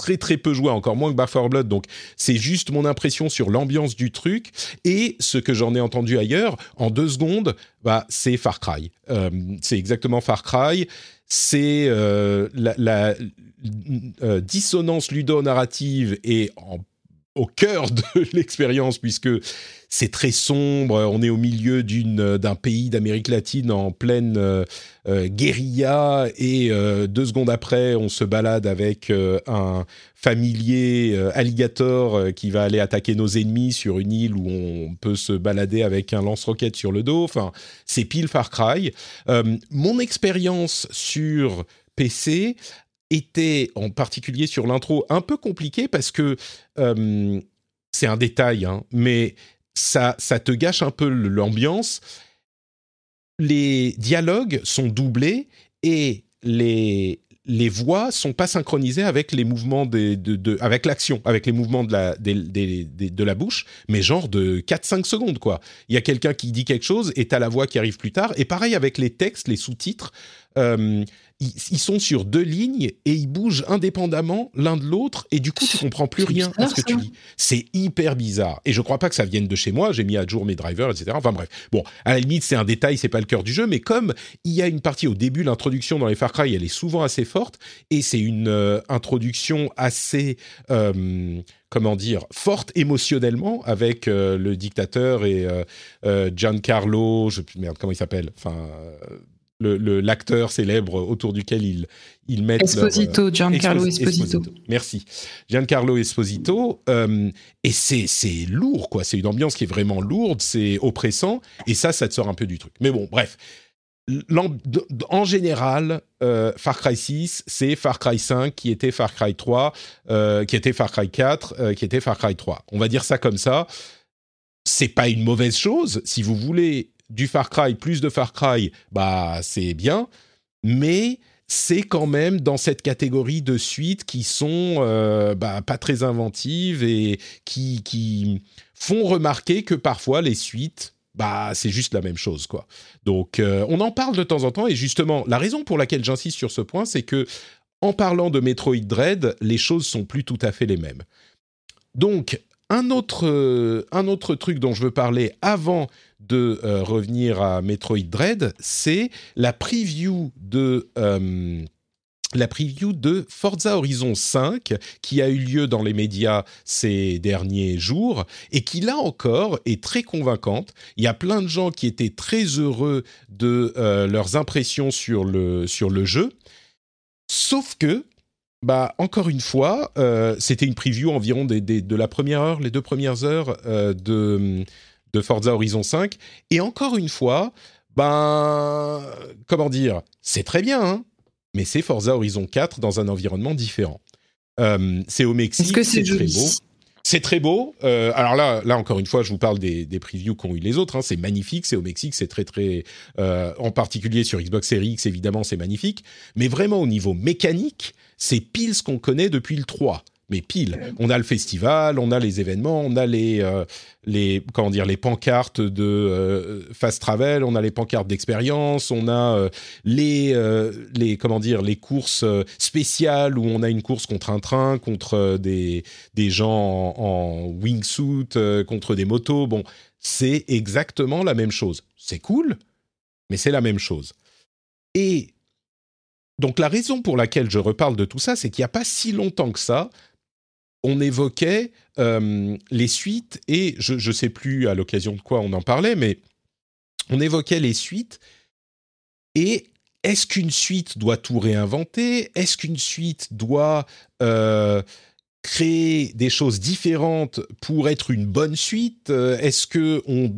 S1: très très peu joué, encore moins que Back 4 Blood, donc c'est juste mon impression sur l'ambiance du truc et ce que j'en ai entendu ailleurs. En deux secondes, bah c'est Far Cry. Euh, c'est exactement Far Cry. C'est euh, la, la euh, dissonance ludo-narrative et en au cœur de l'expérience puisque c'est très sombre. On est au milieu d'une d'un pays d'Amérique latine en pleine euh, euh, guérilla et euh, deux secondes après, on se balade avec un familier alligator qui va aller attaquer nos ennemis sur une île où on peut se balader avec un lance-roquette sur le dos. Enfin, c'est pile Far Cry. mon expérience sur PC était en particulier sur l'intro un peu compliqué parce que euh, c'est un détail, hein, mais ça, ça te gâche un peu l'ambiance. Les dialogues sont doublés et les, les voix sont pas synchronisées avec les mouvements de, de, avec l'action, avec les mouvements de la, de la bouche, mais genre de 4-5 secondes, quoi. Il y a quelqu'un qui dit quelque chose et t'as la voix qui arrive plus tard. Et pareil avec les textes, les sous-titres. Euh, ils, sont sur deux lignes et ils bougent indépendamment l'un de l'autre et du coup tu comprends plus rien à ce que tu dis. C'est hyper bizarre et je crois pas que ça vienne de chez moi. J'ai mis à jour mes drivers, etc. Enfin bref, bon, à la limite c'est un détail, c'est pas le cœur du jeu, mais comme il y a une partie au début, l'introduction dans les Far Cry, elle est souvent assez forte et c'est une euh, introduction assez euh, comment dire, forte émotionnellement avec euh, le dictateur et Giancarlo, je merde comment il s'appelle, enfin l'acteur célèbre autour duquel ils, ils mettent
S2: Esposito, euh, Giancarlo Esposito.
S1: Merci. Giancarlo Esposito. Euh, et c'est lourd, quoi. C'est une ambiance qui est vraiment lourde, c'est oppressant. Et ça, ça te sort un peu du truc. Mais bon, bref. En général, euh, Far Cry 6, c'est Far Cry 5 qui était Far Cry 3, qui était Far Cry 4, qui était Far Cry 3. On va dire ça comme ça. C'est pas une mauvaise chose. Si vous voulez du Far Cry, plus de Far Cry, bah c'est bien, mais c'est quand même dans cette catégorie de suites qui sont euh, bah, pas très inventives et qui, qui font remarquer que parfois les suites bah c'est juste la même chose quoi. Donc euh, on en parle de temps en temps et justement la raison pour laquelle j'insiste sur ce point c'est que en parlant de Metroid Dread, les choses sont plus tout à fait les mêmes. Donc un autre, euh, un autre truc dont je veux parler avant de euh, revenir à Metroid Dread, c'est la preview de euh, la preview de Forza Horizon 5 qui a eu lieu dans les médias ces derniers jours et qui là encore est très convaincante. Il y a plein de gens qui étaient très heureux de leurs impressions sur le, sur le jeu. Sauf que bah encore une fois, euh, c'était une preview environ de la première heure, les deux premières heures euh, de, de Forza Horizon 5. Et encore une fois, ben comment dire, c'est très bien, hein, mais c'est Forza Horizon 4 dans un environnement différent. Euh, c'est au Mexique, c'est très beau. C'est très beau. Euh, alors là, là encore une fois, je vous parle des, des previews qu'ont eu les autres. Hein. C'est magnifique. C'est au Mexique. C'est très très. Euh, en particulier sur Xbox Series X, évidemment, c'est magnifique. Mais vraiment au niveau mécanique, c'est pile ce qu'on connaît depuis le 3 mais pile. On a le festival, on a les événements, on a les, euh, les comment dire, les pancartes de euh, fast travel, on a les pancartes d'expérience, on a euh, les, les, comment dire, les courses spéciales où on a une course contre un train, contre des, des gens en, en wingsuit, contre des motos. Bon, c'est exactement la même chose. C'est cool, mais c'est la même chose. Et donc la raison pour laquelle je reparle de tout ça, c'est qu'il n'y a pas si longtemps que ça, on évoquait les suites et je ne sais plus à l'occasion de quoi on en parlait, mais on évoquait les suites. Et est-ce qu'une suite doit tout réinventer? Est-ce qu'une suite doit créer des choses différentes pour être une bonne suite? Est-ce que on,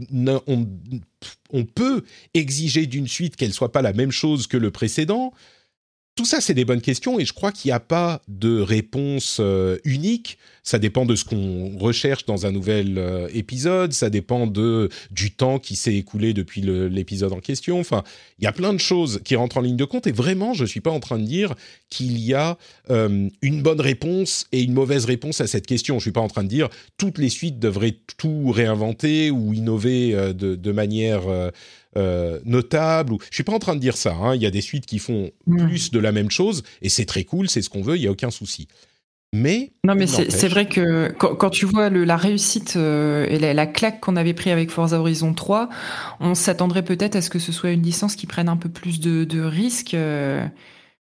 S1: on, peut exiger d'une suite qu'elle soit pas la même chose que le précédent? Tout ça, c'est des bonnes questions et je crois qu'il n'y a pas de réponse euh, unique. Ça dépend de ce qu'on recherche dans un nouvel euh, épisode, ça dépend de du temps qui s'est écoulé depuis l'épisode en question. Enfin, il y a plein de choses qui rentrent en ligne de compte et vraiment, je ne suis pas en train de dire qu'il y a euh, une bonne réponse et une mauvaise réponse à cette question. Je ne suis pas en train de dire toutes les suites devraient tout réinventer ou innover de, de, manière euh, notable. Ou... Je suis pas en train de dire ça. Hein. Il y a des suites qui font plus de la même chose et c'est très cool, c'est ce qu'on veut, il y a aucun souci. Mais
S2: non, mais c'est vrai que quand, tu vois la réussite euh, et la, claque qu'on avait pris avec Forza Horizon 3, on s'attendrait peut-être à ce que ce soit une licence qui prenne un peu plus de, risques euh,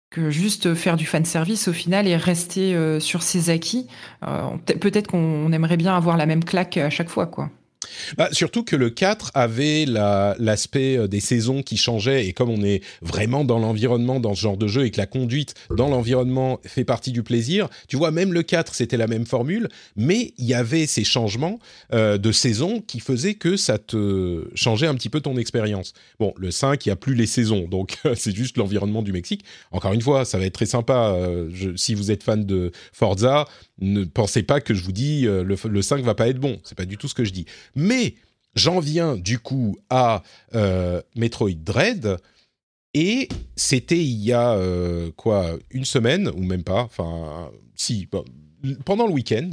S2: que juste faire du fan service au final et rester sur ses acquis. peut-être qu'on aimerait bien avoir la même claque à chaque fois, quoi.
S1: Bah, surtout que le 4 avait l'aspect euh, des saisons qui changeaient et comme on est vraiment dans l'environnement dans ce genre de jeu et que la conduite dans l'environnement fait partie du plaisir, tu vois, même le 4 c'était la même formule, mais il y avait ces changements euh, de saison qui faisaient que ça te changeait un petit peu ton expérience. Bon, le 5, il n'y a plus les saisons, donc c'est juste l'environnement du Mexique. Encore une fois, ça va être très sympa. Euh, si vous êtes fan de Forza, ne pensez pas que je vous dis le, le 5 va pas être bon. C'est pas du tout ce que je dis. Mais j'en viens du coup à euh, Metroid Dread. Et c'était il y a euh, quoi une semaine ou même pas, enfin si pendant le week-end,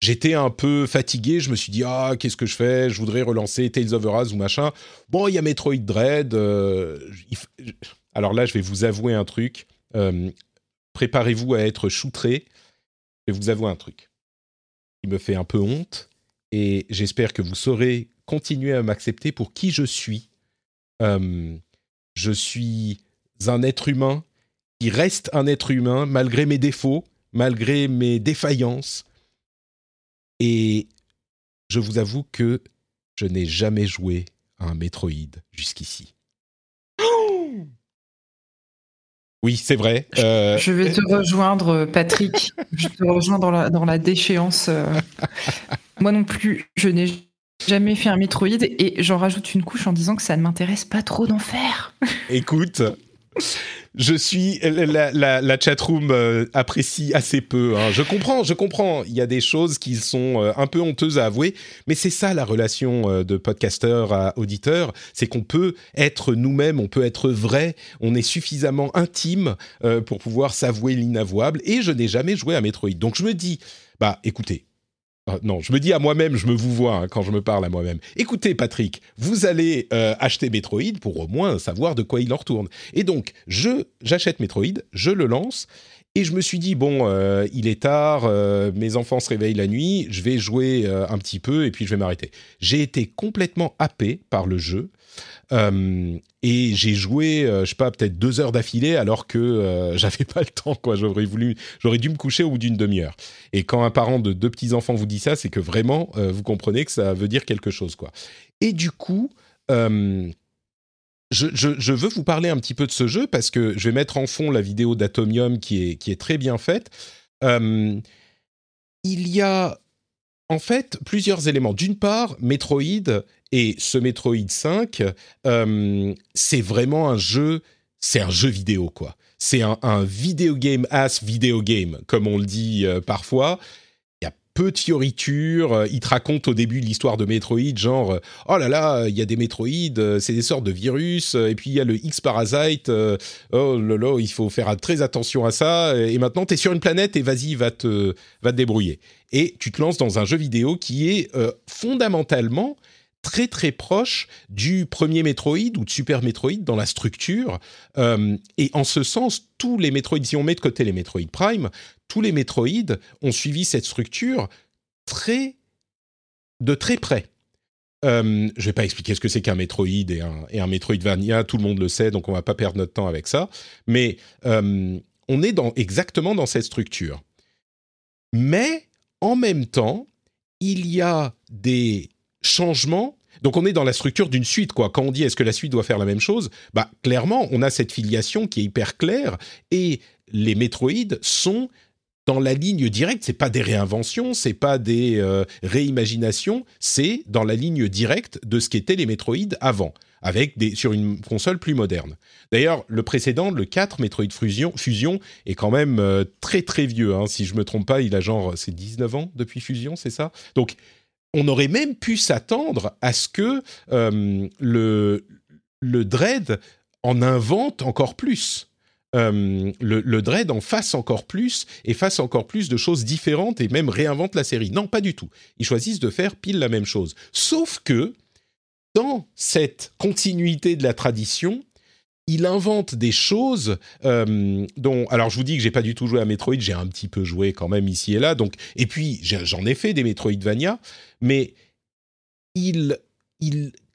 S1: j'étais un peu fatigué. Je me suis dit ah qu'est-ce que je fais? Je voudrais relancer Tales of Eras ou machin. Bon il y a Metroid Dread. Euh, alors là je vais vous avouer un truc. Préparez-vous à être choutré. Je vous avouer un truc. Il me fait un peu honte et j'espère que vous saurez continuer à m'accepter pour qui je suis. Euh, je suis un être humain qui reste un être humain malgré mes défauts, malgré mes défaillances. Et je vous avoue que je n'ai jamais joué à un Metroid jusqu'ici. Oui, c'est vrai.
S2: Euh, je vais te rejoindre, Patrick. je te rejoins dans la, dans la déchéance. Euh, moi non plus, je n'ai jamais fait un Metroid et j'en rajoute une couche en disant que ça ne m'intéresse pas trop d'en faire.
S1: Écoute, je suis la, la, la chatroom euh, apprécie assez peu. Hein. Je comprends, je comprends. Il y a des choses qui sont euh, un peu honteuses à avouer, mais c'est ça la relation euh, de podcasteur à auditeur, c'est qu'on peut être nous-mêmes, on peut être vrai, on est suffisamment intime pour pouvoir s'avouer l'inavouable. Et je n'ai jamais joué à Metroid, donc je me dis, bah écoutez, ah, non, je me dis à moi-même, je me vous vois hein, quand je me parle à moi-même. Écoutez, Patrick, vous allez euh, acheter Metroid pour au moins savoir de quoi il en retourne. Et donc, je j'achète Metroid, je le lance. Et je me suis dit, bon, euh, il est tard, euh, mes enfants se réveillent la nuit, je vais jouer un petit peu et puis je vais m'arrêter. J'ai été complètement happé par le jeu. Euh, et j'ai joué, euh, je sais pas, peut-être deux heures d'affilée alors que euh, j'avais pas le temps. Quoi, j'aurais voulu, j'aurais dû me coucher au bout d'une demi-heure. Et quand un parent de deux petits enfants vous dit ça, c'est que vraiment vous comprenez que ça veut dire quelque chose, quoi. Et du coup. Je, veux vous parler un petit peu de ce jeu parce que je vais mettre en fond la vidéo d'Atomium qui est très bien faite. il y a en fait plusieurs éléments. D'une part, Metroid et ce Metroid 5, euh, c'est vraiment un jeu, c'est un jeu vidéo quoi. C'est un, video game as video game, comme on le dit euh, parfois. Il y a peu de fioritures. Il te raconte au début l'histoire de Metroid, genre oh là là, il y a des Metroid, c'est des sortes de virus, et puis il y a le X parasite. oh là là, il faut faire très attention à ça. Et maintenant, tu es sur une planète et vas-y, va te va te débrouiller. Et tu te lances dans un jeu vidéo qui est euh, fondamentalement très très proche du premier Metroid ou de Super Metroid dans la structure. Euh, et en ce sens, tous les Metroid, si on met de côté les Metroid Prime, tous les Metroid ont suivi cette structure très de très près. Euh, je ne vais pas expliquer ce que c'est qu'un Metroid et un, et un tout le monde le sait, donc on va pas perdre notre temps avec ça. Mais on est exactement dans cette structure. Mais en même temps, il y a des changements. Donc on est dans la structure d'une suite, quoi. Quand on dit est-ce que la suite doit faire la même chose, bah clairement on a cette filiation qui est hyper claire et les Metroid sont dans la ligne directe. C'est pas des réinventions, c'est pas des euh, réimaginations, c'est dans la ligne directe de ce qu'étaient les Metroid avant, avec des sur une console plus moderne. D'ailleurs, le précédent, le 4 Metroid Fusion, Fusion est quand même euh, très très vieux. Hein. Si je me trompe pas, il a genre c'est 19 ans depuis Fusion, c'est ça? Donc on aurait même pu s'attendre à ce que euh, le, le Dread en invente encore plus. Euh, le, Dread en fasse encore plus et fasse encore plus de choses différentes et même réinvente la série. Non, pas du tout. Ils choisissent de faire pile la même chose. Sauf que, dans cette continuité de la tradition, il invente des choses euh, dont alors je vous dis que j'ai pas du tout joué à Metroid, j'ai un petit peu joué quand même ici et là. Donc et puis j'en ai fait des Metroidvania, mais il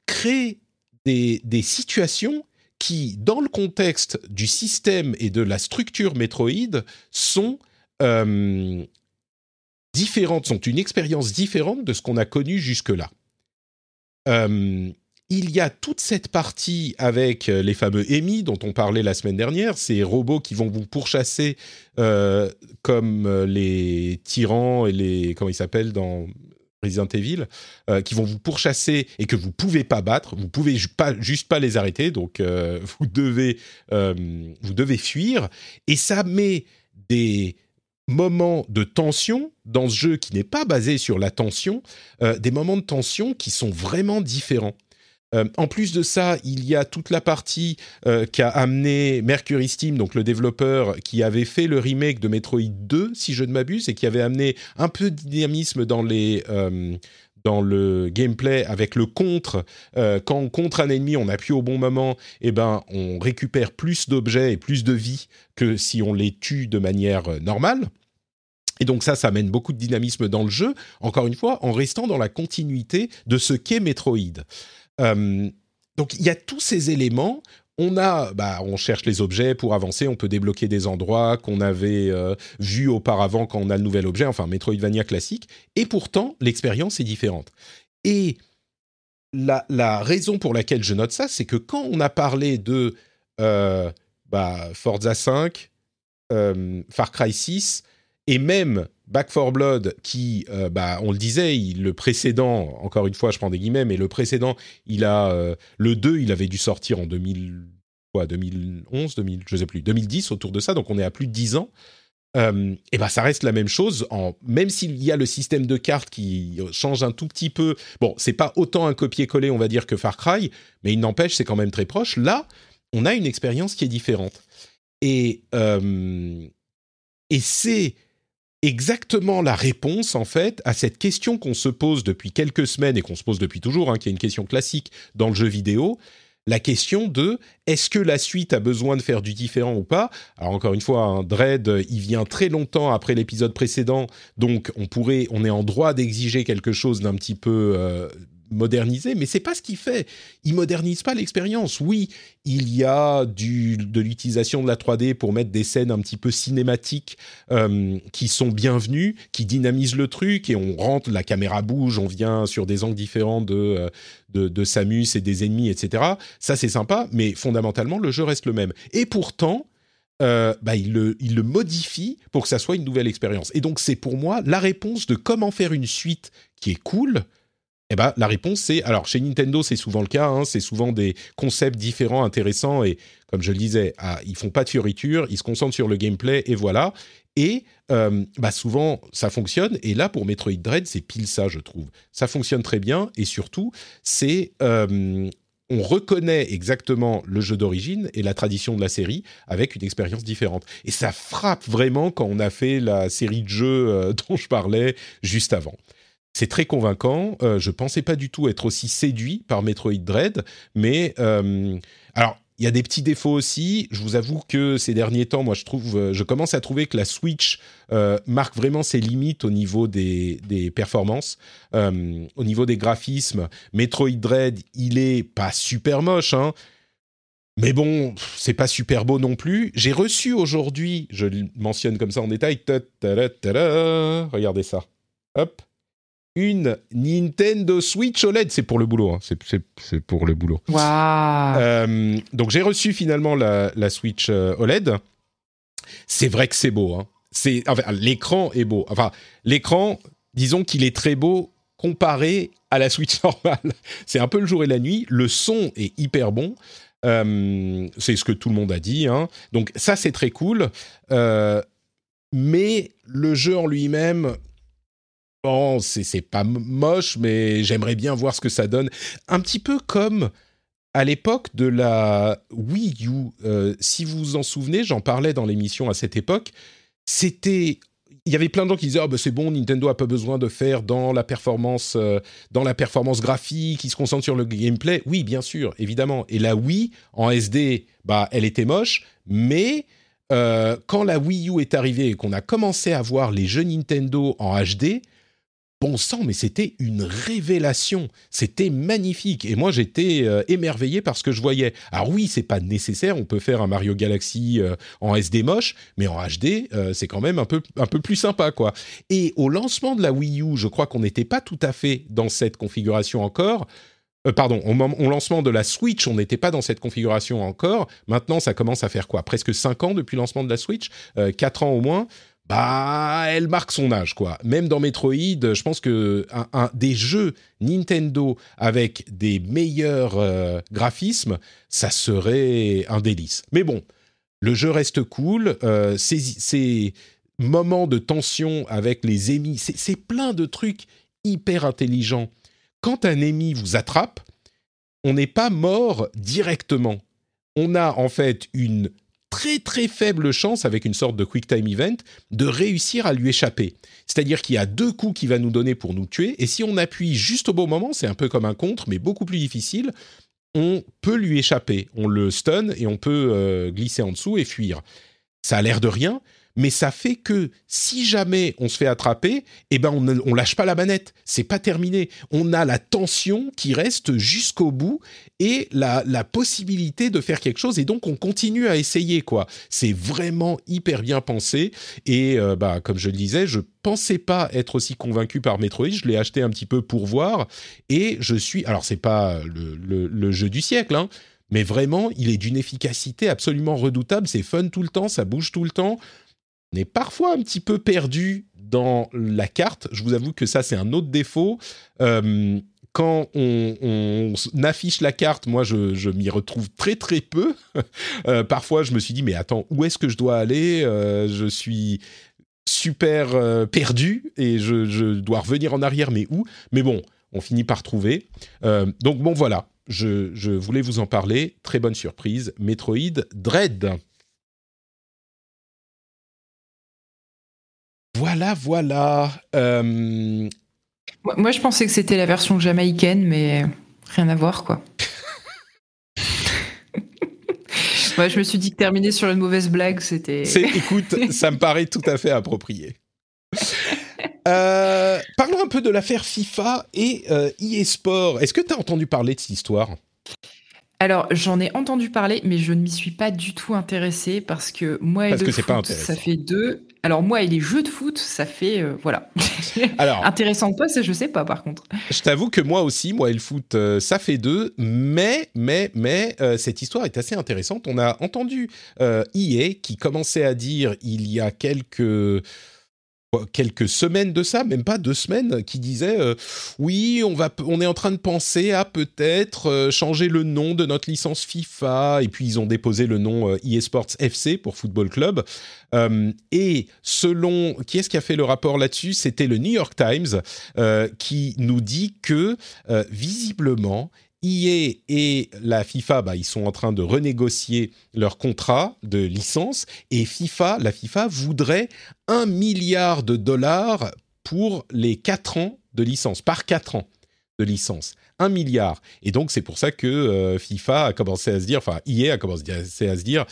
S1: crée des, situations qui, dans le contexte du système et de la structure Metroid, sont euh, différentes, sont une expérience différente de ce qu'on a connu jusque-là. Euh, il y a toute cette partie avec euh, les fameux EMI dont on parlait la semaine dernière, ces robots qui vont vous pourchasser euh, comme les tyrans et les comment ils s'appellent dans Resident Evil, qui vont vous pourchasser et que vous pouvez pas battre, vous pouvez pas juste pas les arrêter, donc vous devez vous devez fuir. Et ça met des moments de tension dans ce jeu qui n'est pas basé sur la tension, des moments de tension qui sont vraiment différents. Euh, en plus de ça, il y a toute la partie euh, qu'a amené Mercury Steam, donc le développeur qui avait fait le remake de Metroid 2, si je ne m'abuse, et qui avait amené un peu de dynamisme dans les euh, dans le gameplay avec le contre. quand on contre un ennemi, on appuie au bon moment, et eh ben on récupère plus d'objets et plus de vie que si on les tue de manière normale. Et donc ça, ça amène beaucoup de dynamisme dans le jeu, encore une fois, en restant dans la continuité de ce qu'est Metroid. Euh, donc il y a tous ces éléments. On a, bah, on cherche les objets pour avancer. On peut débloquer des endroits qu'on avait euh, vus auparavant quand on a le nouvel objet. Enfin, Metroidvania classique. Et pourtant, l'expérience est différente. Et la, raison pour laquelle je note ça, c'est que quand on a parlé de euh, bah, Forza 5, Far Cry 6 et même Back 4 Blood, qui, euh, bah, on le disait, le précédent, encore une fois, je prends des guillemets, mais le précédent, il a euh, le 2, il avait dû sortir en 2000, quoi, 2011, 2000, je sais plus, 2010 autour de ça, donc on est à plus de 10 ans. Euh, et bah ça reste la même chose, même s'il y a le système de cartes qui change un tout petit peu. Bon, c'est pas autant un copier-coller, on va dire, que Far Cry, mais il n'empêche, c'est quand même très proche. Là, on a une expérience qui est différente. Et, et c'est exactement la réponse en fait à cette question qu'on se pose depuis quelques semaines et qu'on se pose depuis toujours, hein, qui est une question classique dans le jeu vidéo. La question de est-ce que la suite a besoin de faire du différent ou pas? Alors encore une fois, un Dread, il vient très longtemps après l'épisode précédent, donc on pourrait, on est en droit d'exiger quelque chose d'un petit peu euh, moderniser, mais c'est pas ce qu'il fait. Il modernise pas l'expérience. Oui, il y a de l'utilisation de la 3D pour mettre des scènes un petit peu cinématiques euh, qui sont bienvenues, qui dynamisent le truc et on rentre, la caméra bouge, on vient sur des angles différents de, euh, de, Samus et des ennemis, etc. Ça c'est sympa, mais fondamentalement le jeu reste le même. Et pourtant, euh, bah, il le modifie pour que ça soit une nouvelle expérience. Et donc c'est pour moi la réponse de comment faire une suite qui est cool eh ben, la réponse c'est alors chez Nintendo c'est souvent le cas, hein, c'est souvent des concepts différents, intéressants et comme je le disais, ah, ils font pas de fioritures, ils se concentrent sur le gameplay et voilà. Et euh, bah souvent ça fonctionne et là pour Metroid Dread c'est pile ça je trouve. Ça fonctionne très bien et surtout c'est euh, on reconnaît exactement le jeu d'origine et la tradition de la série avec une expérience différente. Et ça frappe vraiment quand on a fait la série de jeux euh, dont je parlais juste avant. C'est très convaincant. Euh, je pensais pas du tout être aussi séduit par Metroid Dread, mais euh, alors il y a des petits défauts aussi. Je vous avoue que ces derniers temps, moi, je trouve, euh, je commence à trouver que la Switch marque vraiment ses limites au niveau des, performances, au niveau des graphismes. Metroid Dread, il est pas super moche, hein. Mais bon, c'est pas super beau non plus. J'ai reçu aujourd'hui, je le mentionne comme ça en détail, regardez ça. hop, une Nintendo Switch OLED. C'est pour le boulot, hein. c'est pour le boulot.
S2: Waouh
S1: donc j'ai reçu finalement la, la Switch OLED. C'est vrai que c'est beau. Hein. C'est enfin, l'écran est beau. Enfin, l'écran, disons qu'il est très beau comparé à la Switch normale. C'est un peu le jour et la nuit. Le son est hyper bon. Euh, c'est ce que tout le monde a dit. Hein. Donc ça, c'est très cool. Euh, mais le jeu en lui-même, bon, c'est pas moche, mais j'aimerais bien voir ce que ça donne. Un petit peu comme à l'époque de la Wii U. Euh, si vous vous en souvenez, j'en parlais dans l'émission à cette époque. C'était il y avait plein de gens qui disaient ah, bah, c'est bon Nintendo a pas besoin de faire dans la performance euh, dans la performance graphique qui se concentre sur le gameplay oui bien sûr évidemment et la Wii en SD bah elle était moche mais euh, quand la Wii U est arrivée et qu'on a commencé à voir les jeux Nintendo en HD bon sang, mais c'était une révélation. C'était magnifique. Et moi, j'étais euh, émerveillé par ce que je voyais. Alors oui, c'est pas nécessaire. On peut faire un Mario Galaxy euh, en SD moche, mais en HD, euh, c'est quand même un peu, un peu plus sympa, quoi. Et au lancement de la Wii U, je crois qu'on n'était pas tout à fait dans cette configuration encore. pardon, au, au, lancement de la Switch, on n'était pas dans cette configuration encore. Maintenant, ça commence à faire quoi? Presque 5 ans depuis le lancement de la Switch? 4 ans au moins bah, elle marque son âge, quoi. Même dans Metroid, je pense que des jeux Nintendo avec des meilleurs euh, graphismes, ça serait un délice. Mais bon, le jeu reste cool. Euh, ces, moments de tension avec les ennemis, c'est plein de trucs hyper intelligents. Quand un ennemi vous attrape, on n'est pas mort directement. On a en fait une très très faible chance, avec une sorte de quick time event, de réussir à lui échapper. C'est-à-dire qu'il y a deux coups qu'il va nous donner pour nous tuer, et si on appuie juste au bon moment, c'est un peu comme un contre, mais beaucoup plus difficile, on peut lui échapper. On le stun et on peut euh, glisser en dessous et fuir. Ça a l'air de rien, mais ça fait que si jamais on se fait attraper, eh ben on, on lâche pas la manette, c'est pas terminé. On a la tension qui reste jusqu'au bout et la, possibilité de faire quelque chose et donc on continue à essayer quoi. C'est vraiment hyper bien pensé et euh, bah comme je le disais, je pensais pas être aussi convaincu par Metroid, je l'ai acheté un petit peu pour voir et je suis alors c'est pas le, jeu du siècle hein, mais vraiment, il est d'une efficacité absolument redoutable. C'est fun tout le temps, ça bouge tout le temps on est parfois un petit peu perdu dans la carte. Je vous avoue que ça, c'est un autre défaut. Euh, quand on, affiche la carte, moi, je, m'y retrouve très très peu. Euh, parfois, je me suis dit, mais attends, où est-ce que je dois aller? Euh, Je suis super perdu et je, dois revenir en arrière, mais où? Mais bon, on finit par trouver. donc bon, voilà, je, je voulais vous en parler. Très bonne surprise. Metroid Dread. Voilà, voilà.
S2: Moi, je pensais que c'était la version jamaïcaine, mais rien à voir, quoi. Moi, je me suis dit que terminer sur une mauvaise blague, c'était.
S1: Écoute, ça me paraît tout à fait approprié. Euh, parlons un peu de l'affaire FIFA et euh, eSport. Est-ce que tu as entendu parler de cette histoire?
S2: Alors, j'en ai entendu parler, mais je ne m'y suis pas du tout intéressée parce que moi et le foot, ça fait deux. Alors moi et les jeux de foot, ça fait euh, voilà. Alors intéressant ou pas, ça je sais pas par contre.
S1: Je t'avoue que moi aussi, moi et le foot, euh, ça fait deux. Mais mais mais euh, cette histoire est assez intéressante. On a entendu EA qui commençait à dire il y a quelques quelques semaines de ça, même pas deux semaines, qui disait euh, oui, on va, on est en train de penser à peut-être euh, changer le nom de notre licence FIFA. Et puis ils ont déposé le nom euh, eSports FC pour Football Club. et selon qui est-ce qui a fait le rapport là-dessus? C'était le New York Times qui nous dit que visiblement EA et la FIFA, bah, ils sont en train de renégocier leur contrat de licence et FIFA, la FIFA voudrait un milliard de dollars pour les quatre ans de licence, par quatre ans de licence. Un milliard. Et donc, c'est pour ça que euh, FIFA a commencé à se dire, enfin, EA a commencé à se dire,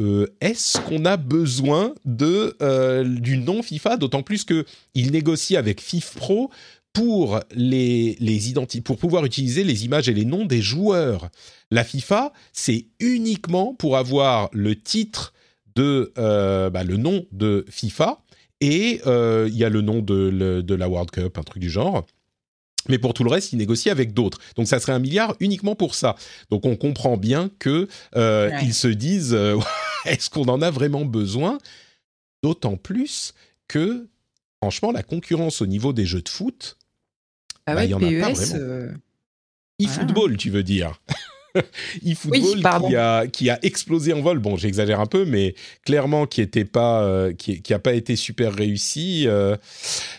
S1: euh, est-ce qu'on a besoin de, euh, du nom FIFA? D'autant plus qu'il négocie avec FIFPro pour, les, les pour pouvoir utiliser les images et les noms des joueurs. La FIFA, c'est uniquement pour avoir le titre de euh, bah, le nom de FIFA et il y a le nom de, de la World Cup, un truc du genre. Mais pour tout le reste, ils négocient avec d'autres. Donc ça serait un milliard uniquement pour ça. Donc on comprend bien que euh, ils se disent euh, est-ce qu'on en a vraiment besoin? D'autant plus que franchement la concurrence au niveau des jeux de foot,
S2: ah bah, il y en a pas vraiment. Euh,
S1: e-football, tu veux dire eFootball qui, a, qui a explosé en vol. Bon, j'exagère un peu, mais clairement qui était pas, euh, qui, qui a pas été super réussi. Euh,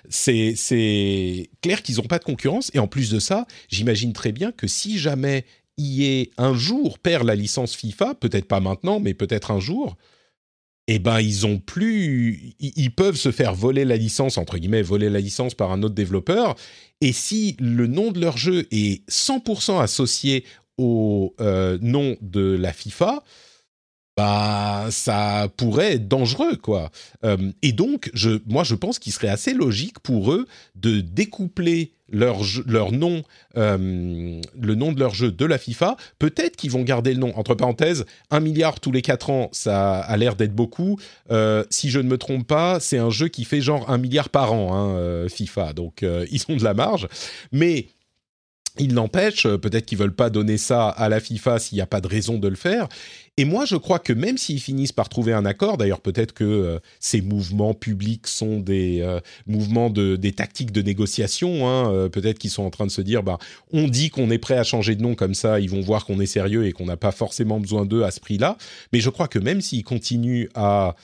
S1: c'est c'est clair qu'ils n'ont pas de concurrence. Et en plus de ça, j'imagine très bien que si jamais EA un jour perd la licence FIFA, peut-être pas maintenant, mais peut-être un jour, eh ben ils ont plus, ils peuvent se faire voler la licence entre guillemets, voler la licence par un autre développeur. Et si le nom de leur jeu est 100% associé au euh, nom de la FIFA, bah ça pourrait être dangereux quoi. Euh, et donc je, moi je pense qu'il serait assez logique pour eux de découpler leur leur nom, euh, le nom de leur jeu de la FIFA. Peut-être qu'ils vont garder le nom. Entre parenthèses, un milliard tous les quatre ans, ça a l'air d'être beaucoup. si je ne me trompe pas, c'est un jeu qui fait genre un milliard par an, hein, FIFA. Donc ils ont de la marge, mais il n'empêche, euh, peut-être qu'ils veulent pas donner ça à la FIFA s'il n'y a pas de raison de le faire. Et moi, je crois que même s'ils finissent par trouver un accord, d'ailleurs peut-être que euh, ces mouvements publics sont des euh, mouvements de des tactiques de négociation. Hein, peut-être qu'ils sont en train de se dire, bah, on dit qu'on est prêt à changer de nom comme ça, ils vont voir qu'on est sérieux et qu'on n'a pas forcément besoin d'eux à ce prix-là. Mais je crois que même s'ils continuent à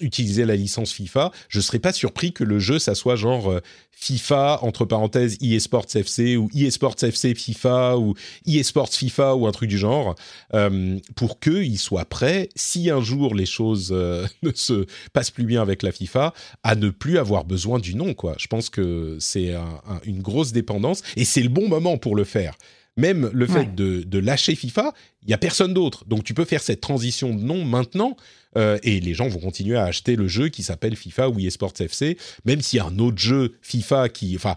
S1: utiliser la licence FIFA, je serais pas surpris que le jeu ça soit genre euh, FIFA entre parenthèses eSports FC ou eSports FC FIFA ou eSports FIFA ou un truc du genre euh, pour qu'il soit prêt si un jour les choses euh, ne se passent plus bien avec la FIFA à ne plus avoir besoin du nom quoi. Je pense que c'est une grosse dépendance et c'est le bon moment pour le faire. Même le fait de, de, lâcher FIFA, il y a personne d'autre. Donc tu peux faire cette transition de nom maintenant euh, et les gens vont continuer à acheter le jeu qui s'appelle FIFA ou eSports FC, même s'il y a un autre jeu FIFA qui, enfin,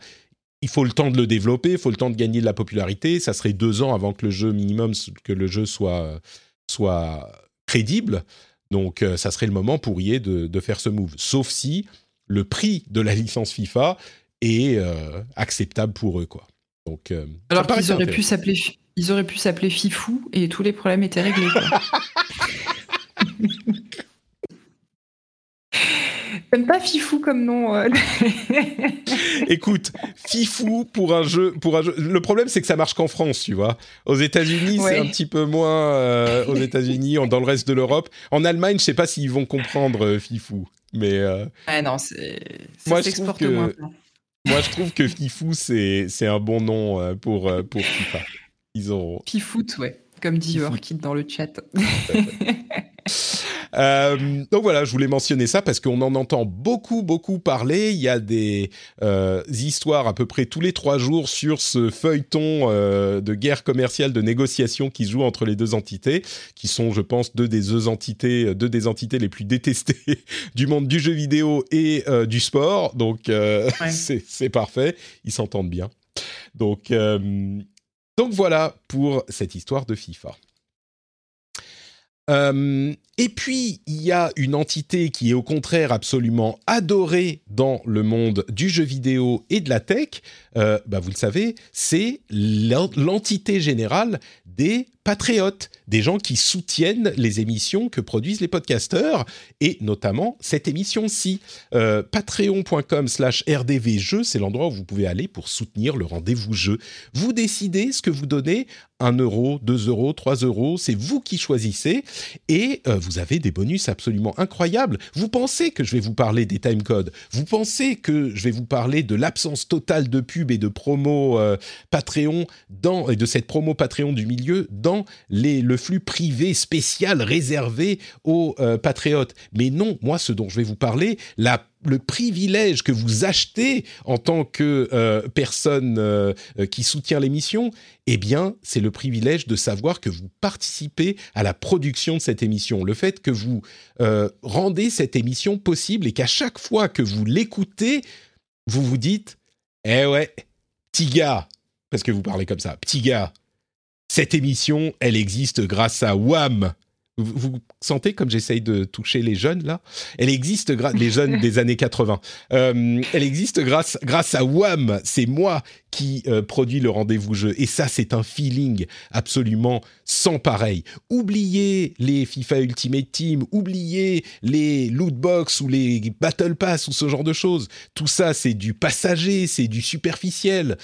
S1: il faut le temps de le développer, il faut le temps de gagner de la popularité. Ça serait deux ans avant que le jeu minimum, que le jeu soit soit crédible. Donc, euh, ça serait le moment pour EA de, de, faire ce move. Sauf si le prix de la licence FIFA est euh, acceptable pour eux, quoi. Donc,
S2: alors qu'ils auraient pu s'appeler, ils auraient pu s'appeler Fifou et tous les problèmes étaient réglés. J'aime pas Fifou comme nom. Euh.
S1: Écoute, Fifou pour un jeu, pour un jeu. Le problème, c'est que ça marche qu'en France, tu vois. Aux États-Unis, c'est un petit peu moins. Euh, aux États-Unis, dans le reste de l'Europe. En Allemagne, je sais pas s'ils vont comprendre euh, Fifou, mais.
S2: Ah non, c'est. Moi, je trouve que.
S1: Moi, je trouve que Fifou, c'est un bon nom pour pour FIFA. Ils ont.
S2: Fifoot, ouais, comme dit Orchid dans le chat.
S1: Euh, donc voilà, je voulais mentionner ça parce qu'on en entend beaucoup, beaucoup parler. Il y a des euh, histoires à peu près tous les trois jours sur ce feuilleton euh, de guerre commerciale, de négociation qui se joue entre les deux entités, qui sont, je pense, deux des deux entités, deux des entités les plus détestées du monde du jeu vidéo et du sport. Donc c'est parfait, ils s'entendent bien. Donc donc voilà pour cette histoire de FIFA. Euh, et puis, il y a une entité qui est au contraire absolument adorée dans le monde du jeu vidéo et de la tech. Euh, bah vous le savez, c'est l'entité générale des patriotes, des gens qui soutiennent les émissions que produisent les podcasteurs, et notamment cette émission-ci. Euh, Patreon.com slash rdvjeux, c'est l'endroit où vous pouvez aller pour soutenir le rendez-vous jeu. Vous décidez ce que vous donnez, 1 euro, 2 euros, 3 euros, c'est vous qui choisissez, et euh, vous avez des bonus absolument incroyables. Vous pensez que je vais vous parler des timecodes, vous pensez que je vais vous parler de l'absence totale de pub et de promo euh, Patreon, dans, et de cette promo Patreon du milieu dans le flux privé spécial réservé aux euh, patriotes. Mais non, moi, ce dont je vais vous parler, le privilège que vous achetez en tant que euh, personne euh, qui soutient l'émission, eh bien, c'est le privilège de savoir que vous participez à la production de cette émission. Le fait que vous rendez cette émission possible et qu'à chaque fois que vous l'écoutez, vous vous dites, eh ouais, petit gars, parce que vous parlez comme ça, petit gars, cette émission, elle existe grâce à WAM. Vous, sentez comme j'essaye de toucher les jeunes là? Elle existe, les jeunes des années 80. Euh, elle existe grâce, grâce à WAM. C'est moi qui euh, produit le rendez-vous jeu. Et ça, c'est un feeling absolument sans pareil. Oubliez les FIFA Ultimate Team, oubliez les loot box ou les battle pass ou ce genre de choses. Tout ça, c'est du passager, c'est du superficiel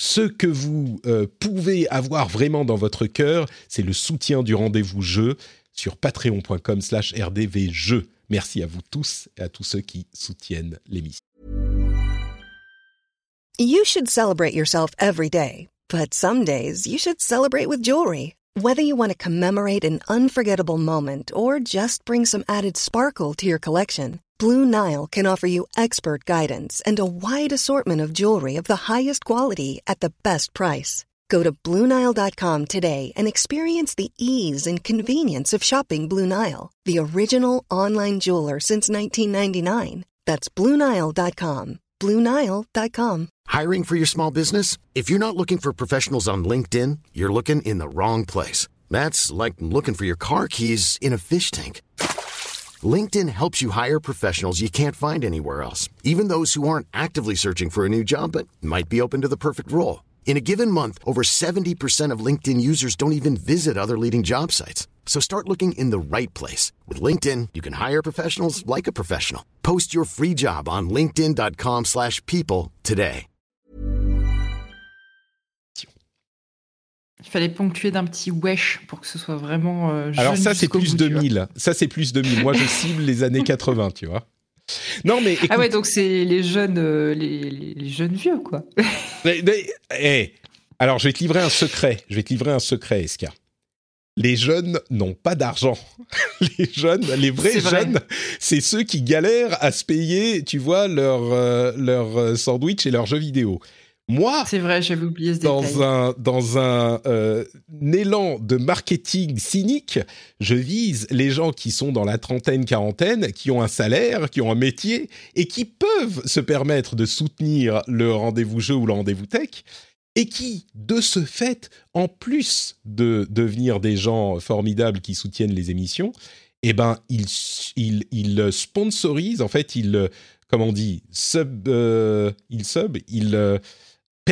S1: ce que vous euh, pouvez avoir vraiment dans votre cœur, c'est le soutien du rendez-vous jeu sur patreon.com slash rdvjeux. Merci à vous tous et à tous ceux qui soutiennent l'émission.
S3: You should celebrate yourself every day, but some days you should celebrate with jewelry. Whether you want to commemorate an unforgettable moment or just bring some added sparkle to your collection, Blue Nile can offer you expert guidance and a wide assortment of jewelry of the highest quality at the best price. Go to BlueNile.com today and experience the ease and convenience of shopping Blue Nile, the original online jeweler since 1999. That's BlueNile.com. BlueNile.com.
S4: Hiring for your small business? If you're not looking for professionals on LinkedIn, you're looking in the wrong place. That's like looking for your car keys in a fish tank. LinkedIn helps you hire professionals you can't find anywhere else, even those who aren't actively searching for a new job but might be open to the perfect role. In a given month, over 70% of LinkedIn users don't even visit other leading job sites. So start looking in the right place. With LinkedIn, you can hire professionals like a professional. Post your free job on linkedin.com slash people today.
S2: Il fallait ponctuer d'un petit wesh pour que ce soit vraiment euh,
S1: Alors ça, c'est plus 2000. Ça, c'est plus 2000. Moi, je cible les années 80, tu vois. Non, mais
S2: ah ouais, donc c'est les jeunes, euh, les, jeunes vieux, quoi.
S1: Eh, alors, je vais te livrer un secret. Je vais te livrer un secret, Eska. Les jeunes n'ont pas d'argent. les jeunes, les vrais jeunes, c'est ceux qui galèrent à se payer, tu vois, leur, euh, leur euh, sandwich et leurs jeux vidéo. Moi,
S2: c'est vrai, j'avais oublié ce
S1: dans
S2: détail.
S1: un dans un, euh, élan de marketing cynique, je vise les gens qui sont dans la trentaine, quarantaine, qui ont un salaire, qui ont un métier et qui peuvent se permettre de soutenir le rendez-vous jeu ou le rendez-vous tech et qui, de ce fait, en plus de devenir des gens formidables qui soutiennent les émissions, eh ben, ils, ils, ils sponsorisent, en fait, ils, comment on dit, sub, euh, ils sub, ils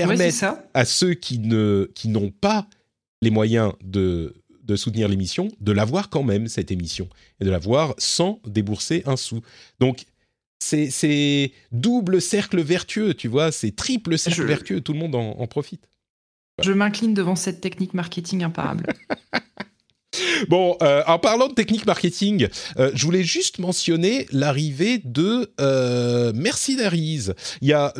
S1: permettent à ceux qui ne qui n'ont pas les moyens de de soutenir l'émission, de l'avoir quand même, cette émission, et de l'avoir sans débourser un sou. Donc, c'est double cercle vertueux, tu vois, c'est triple cercle vertueux, tout le monde en, en profite.
S2: Je m'incline devant cette technique marketing imparable.
S1: Bon, euh, en parlant de technique marketing, euh, je voulais juste mentionner l'arrivée de euh, Mercenaries. Il y a,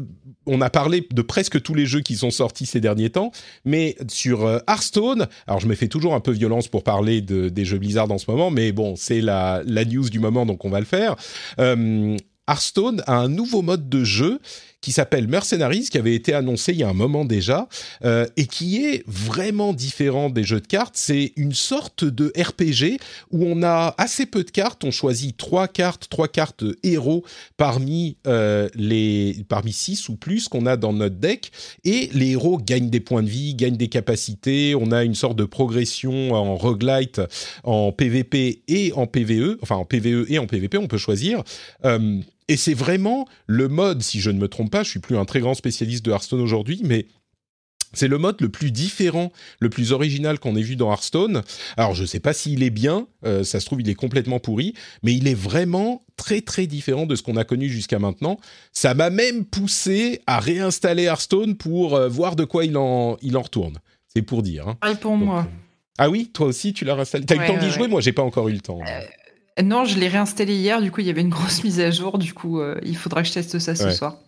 S1: on a parlé de presque tous les jeux qui sont sortis ces derniers temps, mais sur euh, Hearthstone, alors je me fais toujours un peu violence pour parler de, des jeux Blizzard en ce moment, mais bon, c'est la, la news du moment, donc on va le faire. Hearthstone a un nouveau mode de jeu qui s'appelle Mercenaries, qui avait été annoncé il y a un moment déjà, euh, et qui est vraiment différent des jeux de cartes. C'est une sorte de RPG où on a assez peu de cartes. On choisit trois cartes, trois cartes héros parmi euh, les parmi six ou plus qu'on a dans notre deck, et les héros gagnent des points de vie, gagnent des capacités. On a une sorte de progression en roguelite, en PVP et en PVE, enfin en PVE et en PVP, on peut choisir. Euh, et c'est vraiment le mode, si je ne me trompe pas, je suis plus un très grand spécialiste de Hearthstone aujourd'hui, mais c'est le mode le plus différent, le plus original qu'on ait vu dans Hearthstone. Alors je ne sais pas s'il est bien, euh, ça se trouve il est complètement pourri, mais il est vraiment très très différent de ce qu'on a connu jusqu'à maintenant. Ça m'a même poussé à réinstaller Hearthstone pour euh, voir de quoi il en, il en retourne. C'est pour dire. Hein.
S2: Ah, pour moi.
S1: Euh, ah oui, toi aussi tu l'as réinstallé. T'as eu le temps d'y jouer Moi j'ai pas encore eu le temps.
S2: Non, je l'ai réinstallé hier, du coup il y avait une grosse mise à jour, du coup euh, il faudra que je teste ça ce soir.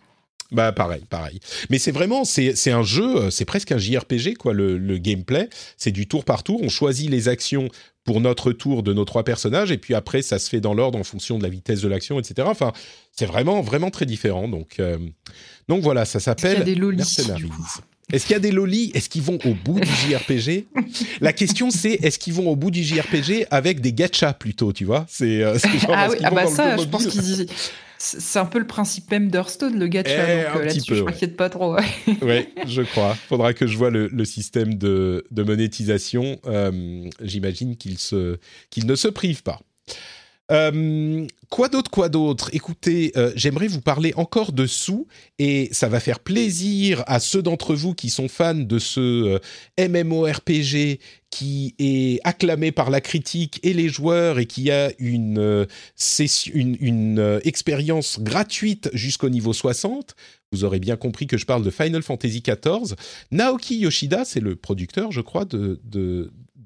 S1: Bah pareil, pareil. Mais c'est vraiment, c'est un jeu, euh, c'est presque un JRPG quoi. Le, le gameplay, c'est du tour par tour. On choisit les actions pour notre tour de nos trois personnages et puis après ça se fait dans l'ordre en fonction de la vitesse de l'action, etc. Enfin, c'est vraiment vraiment très différent. Donc euh, donc voilà, ça s'appelle
S2: des
S1: Est-ce qu'il y a des lolis? Est-ce qu'ils vont au bout du JRPG La question c'est est-ce qu'ils vont au bout du JRPG avec des gachas plutôt, tu vois? C'est
S2: ah oui, ah bah ça, je pense qu'ils c'est un peu le principe même d'Hearthstone, le gacha. Eh, donc là-dessus, je m'inquiète pas trop.
S1: Oui, je crois. Faudra que je vois le, système de, monétisation. J'imagine qu'il qu'il ne se prive pas. Euh, quoi d'autre, quoi d'autre? Écoutez, euh, j'aimerais vous parler encore de sous et ça va faire plaisir à ceux d'entre vous qui sont fans de ce euh, MMORPG qui est acclamé par la critique et les joueurs et qui a une, expérience gratuite jusqu'au niveau 60. Vous aurez bien compris que je parle de Final Fantasy XIV. Naoki Yoshida, c'est le producteur, je crois, de,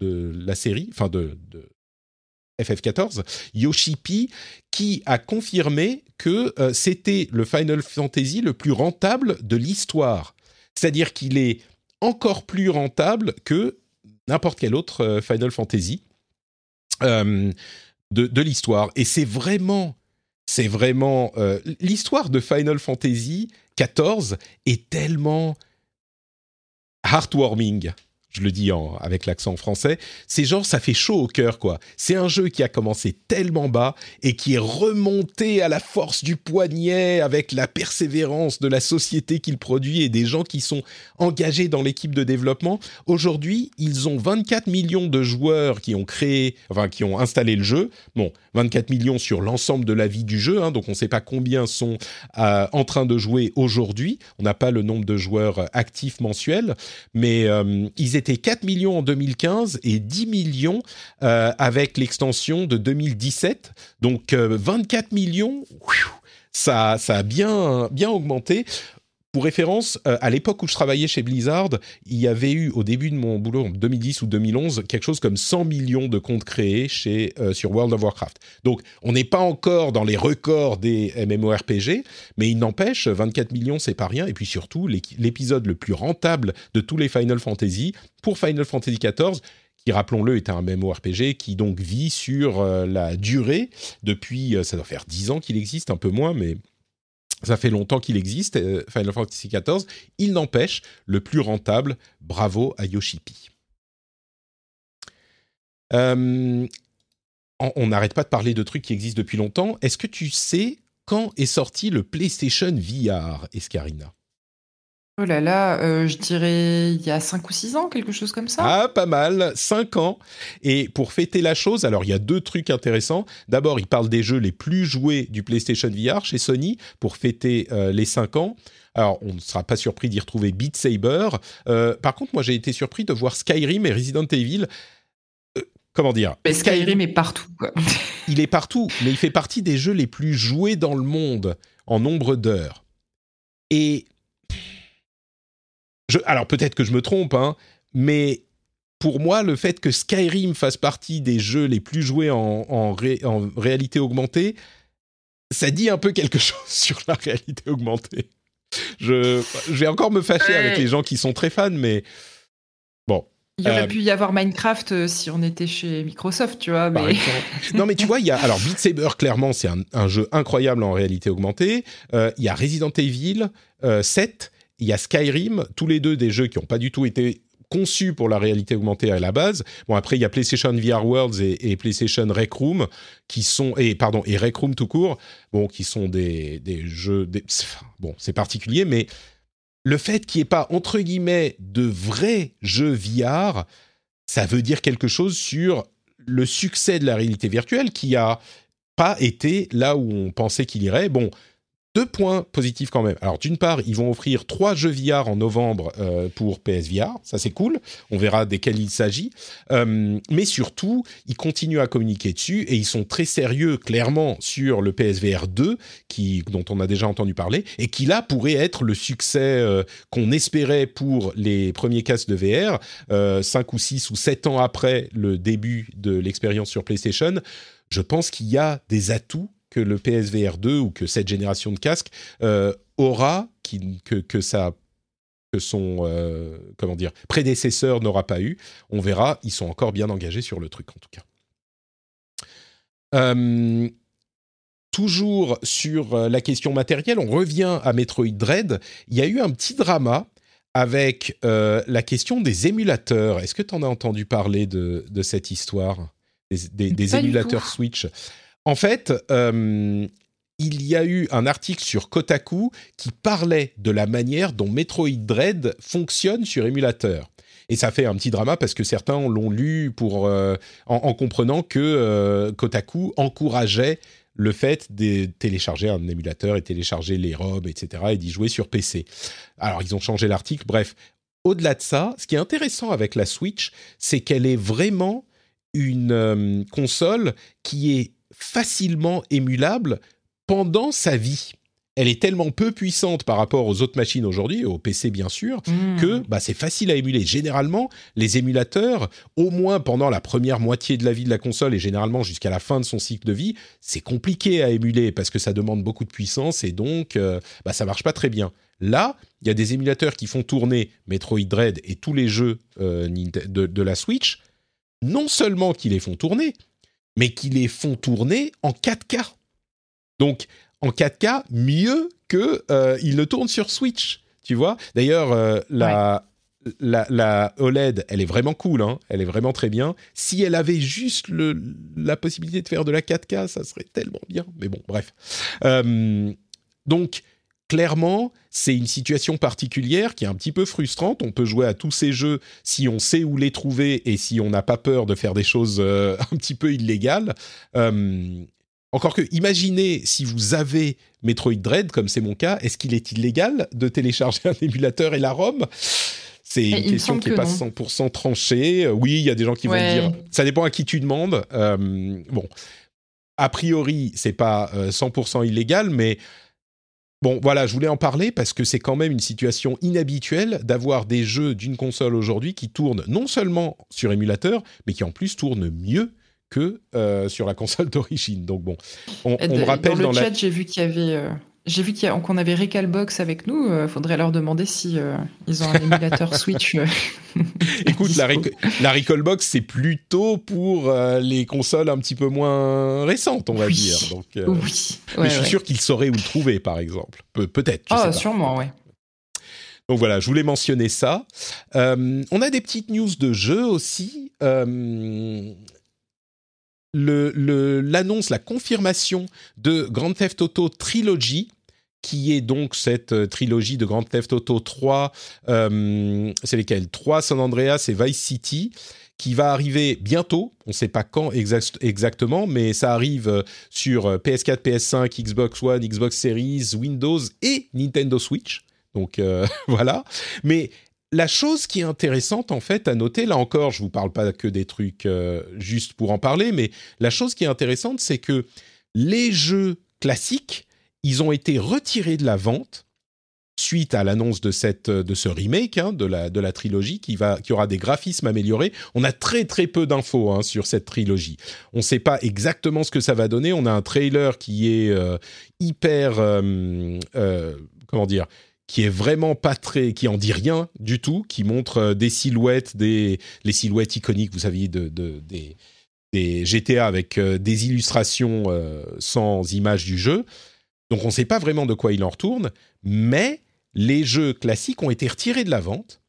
S1: la série, enfin de FF14, Yoshi qui a confirmé que euh, c'était le Final Fantasy le plus rentable de l'histoire. C'est-à-dire qu'il est encore plus rentable que n'importe quel autre euh, Final Fantasy euh, de, l'histoire. Et c'est vraiment, c'est vraiment l'histoire de Final Fantasy 14 est tellement heartwarming je le dis en, avec l'accent français, c'est genre ça fait chaud au cœur quoi. C'est un jeu qui a commencé tellement bas et qui est remonté à la force du poignet avec la persévérance de la société qu'il produit et des gens qui sont engagés dans l'équipe de développement. Aujourd'hui, ils ont 24 millions de joueurs qui ont créé, enfin qui ont installé le jeu. Bon, 24 millions sur l'ensemble de la vie du jeu, hein, donc on ne sait pas combien sont euh, en train de jouer aujourd'hui. On n'a pas le nombre de joueurs actifs mensuels, mais euh, ils étaient 4 millions en 2015 et 10 millions euh, avec l'extension de 2017. Donc 24 euh, millions, ça, ça a bien, bien augmenté. Pour référence, euh, à l'époque où je travaillais chez Blizzard, il y avait eu au début de mon boulot en 2010 ou 2011 quelque chose comme 100 millions de comptes créés chez euh, sur World of Warcraft. Donc on n'est pas encore dans les records des MMORPG, mais il n'empêche 24 millions c'est pas rien et puis surtout l'épisode le plus rentable de tous les Final Fantasy pour Final Fantasy XIV qui, rappelons-le, est un MMORPG qui donc vit sur euh, la durée depuis, ça doit faire 10 ans qu'il existe, un peu moins, mais ça fait longtemps qu'il existe, euh, Final Fantasy XIV. Il n'empêche, le plus rentable, bravo à Yoshipi. Euh, on n'arrête pas de parler de trucs qui existent depuis longtemps. Est-ce que tu sais quand est sorti le PlayStation VR, Escarina?
S2: Oh là là, euh, je dirais il y a 5 ou 6 ans, quelque chose comme ça.
S1: Ah, pas mal, 5 ans. Et pour fêter la chose, alors il y a deux trucs intéressants. D'abord, il parle des jeux les plus joués du PlayStation VR chez Sony pour fêter euh, les 5 ans. Alors, on ne sera pas surpris d'y retrouver Beat Saber. Euh, par contre, moi, j'ai été surpris de voir Skyrim et Resident Evil. comment dire
S2: mais Skyrim est partout. Quoi.
S1: il est partout, mais il fait partie des jeux les plus joués dans le monde en nombre d'heures. Et alors peut-être que je me trompe, hein, mais pour moi, le fait que Skyrim fasse partie des jeux les plus joués en, réalité augmentée, ça dit un peu quelque chose sur la réalité augmentée. Je, vais encore me fâcher avec les gens qui sont très fans, mais bon.
S2: Il aurait euh, pu y avoir Minecraft euh, si on était chez Microsoft, tu vois. Mais...
S1: non, mais tu vois, il y a alors Beat Saber clairement, c'est un, jeu incroyable en réalité augmentée. Euh, il y a Resident Evil 7 il y a Skyrim, tous les deux des jeux qui n'ont pas du tout été conçus pour la réalité augmentée à la base. Bon après il y a PlayStation VR Worlds et, PlayStation Rec Room qui sont et pardon et Rec Room tout court, bon qui sont des, des jeux bon c'est particulier mais le fait qu'il n'y ait pas entre guillemets de vrais jeux VR, ça veut dire quelque chose sur le succès de la réalité virtuelle qui a pas été là où on pensait qu'il irait. Bon, deux points positifs quand même. Alors d'une part, ils vont offrir trois jeux VR en novembre euh, pour PSVR, ça c'est cool. On verra desquels il s'agit. Euh, mais surtout, ils continuent à communiquer dessus et ils sont très sérieux, clairement, sur le PSVR 2, qui, dont on a déjà entendu parler, et qui là pourrait être le succès euh, qu'on espérait pour les premiers casques de VR, cinq ou six ou sept ans après le début de l'expérience sur PlayStation. Je pense qu'il y a des atouts que le PSVR 2 ou que cette génération de casques euh, aura, qui, que, que, ça, que son euh, comment dire, prédécesseur n'aura pas eu. On verra, ils sont encore bien engagés sur le truc en tout cas. Euh, toujours sur la question matérielle, on revient à Metroid Dread. Il y a eu un petit drama avec euh, la question des émulateurs. Est-ce que tu en as entendu parler de, cette histoire? Des, émulateurs Switch? En fait, euh, il y a eu un article sur Kotaku qui parlait de la manière dont Metroid Dread fonctionne sur émulateur. Et ça fait un petit drama parce que certains l'ont lu pour, euh, en, comprenant que Kotaku encourageait le fait de télécharger un émulateur et télécharger les ROM, etc., et d'y jouer sur PC. Alors, ils ont changé l'article. Bref, au-delà de ça, ce qui est intéressant avec la Switch, c'est qu'elle est vraiment une euh, console qui est facilement émulable pendant sa vie elle est tellement peu puissante par rapport aux autres machines aujourd'hui, au PC bien sûr, mmh. que bah, c'est facile à émuler. Généralement, les émulateurs, au moins pendant la première moitié de la vie de la console et généralement jusqu'à la fin de son cycle de vie, c'est compliqué à émuler parce que ça demande beaucoup de puissance et donc euh, bah, ça marche pas très bien. Là, il y a des émulateurs qui font tourner Metroid Dread et tous les jeux euh, de, de la Switch, non seulement qui les font tourner, mais qui les font tourner en 4K. Donc, en 4K mieux que euh, le tourne sur Switch. Tu vois D'ailleurs, euh, la, la, OLED, elle est vraiment cool. Hein. elle est vraiment très bien. Si elle avait juste le, la possibilité de faire de la 4K, ça serait tellement bien. Mais bon, bref. Euh, donc, clairement, c'est une situation particulière qui est un petit peu frustrante. On peut jouer à tous ces jeux si on sait où les trouver et si on n'a pas peur de faire des choses un petit peu illégales. Encore que, imaginez si vous avez Metroid Dread, comme c'est mon cas, est-ce qu'il est illégal de télécharger un émulateur et la ROM? C'est une question qui n'est pas 100% tranchée. Oui, il y a des gens qui vont dire. Ça dépend à qui tu demandes. Euh, bon, a priori, c'est pas 100% euh, illégal, mais bon, voilà, je voulais en parler parce que c'est quand même une situation inhabituelle d'avoir des jeux d'une console aujourd'hui qui tournent non seulement sur émulateur, mais qui en plus tournent mieux que euh, sur la console d'origine. Donc bon, on, me rappelle
S2: dans le chat, j'ai vu qu'il y avait, euh, j'ai vu qu'on avait Recalbox avec nous. Il faudrait leur demander si euh, ils ont un émulateur Switch.
S1: Écoute, la, la Recalbox c'est plutôt pour les consoles un petit peu moins récentes, on va dire. Donc,
S2: oui.
S1: mais je suis sûr qu'ils sauraient où le trouver, par exemple. peut-être.
S2: Ah, sûrement, ouais.
S1: Donc voilà, je voulais mentionner ça. on a des petites news de jeux aussi l'annonce, la confirmation de Grand Theft Auto Trilogy, qui est donc cette euh, trilogie de Grand Theft Auto 3, euh, c'est lesquels? 3 San Andreas et Vice City, qui va arriver bientôt, on ne sait pas quand exactement, mais ça arrive euh, sur PS4, PS5, Xbox One, Xbox Series, Windows et Nintendo Switch. Donc voilà. Mais la chose qui est intéressante en fait à noter, là encore, je vous parle pas que des trucs juste pour en parler, mais la chose qui est intéressante, c'est que les jeux classiques, ils ont été retirés de la vente suite à l'annonce de cette de ce remake hein, de la de la trilogie qui va qui aura des graphismes améliorés. On a très très peu d'infos hein, sur cette trilogie. On ne sait pas exactement ce que ça va donner. On a un trailer qui est euh, hyper euh, comment dire qui est vraiment pas très, qui en dit rien du tout, qui montre euh, des silhouettes, des les silhouettes iconiques, vous saviez, de, des, des, GTA avec euh, des illustrations euh, sans image du jeu. Donc on ne sait pas vraiment de quoi il en retourne, mais les jeux classiques ont été retirés de la vente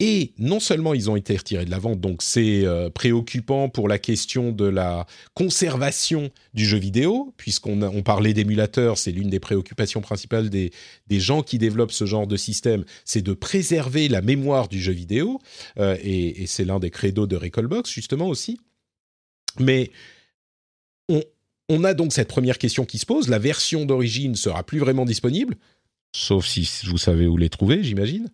S1: et non seulement ils ont été retirés de la vente, donc c'est euh, préoccupant pour la question de la conservation du jeu vidéo, puisqu'on on parlait d'émulateurs, c'est l'une des préoccupations principales des, des, gens qui développent ce genre de système, c'est de préserver la mémoire du jeu vidéo, euh, et, et c'est l'un des credos de Recallbox justement aussi. Mais on, on a donc cette première question qui se pose, la version d'origine sera plus vraiment disponible, sauf si vous savez où les trouver, j'imagine.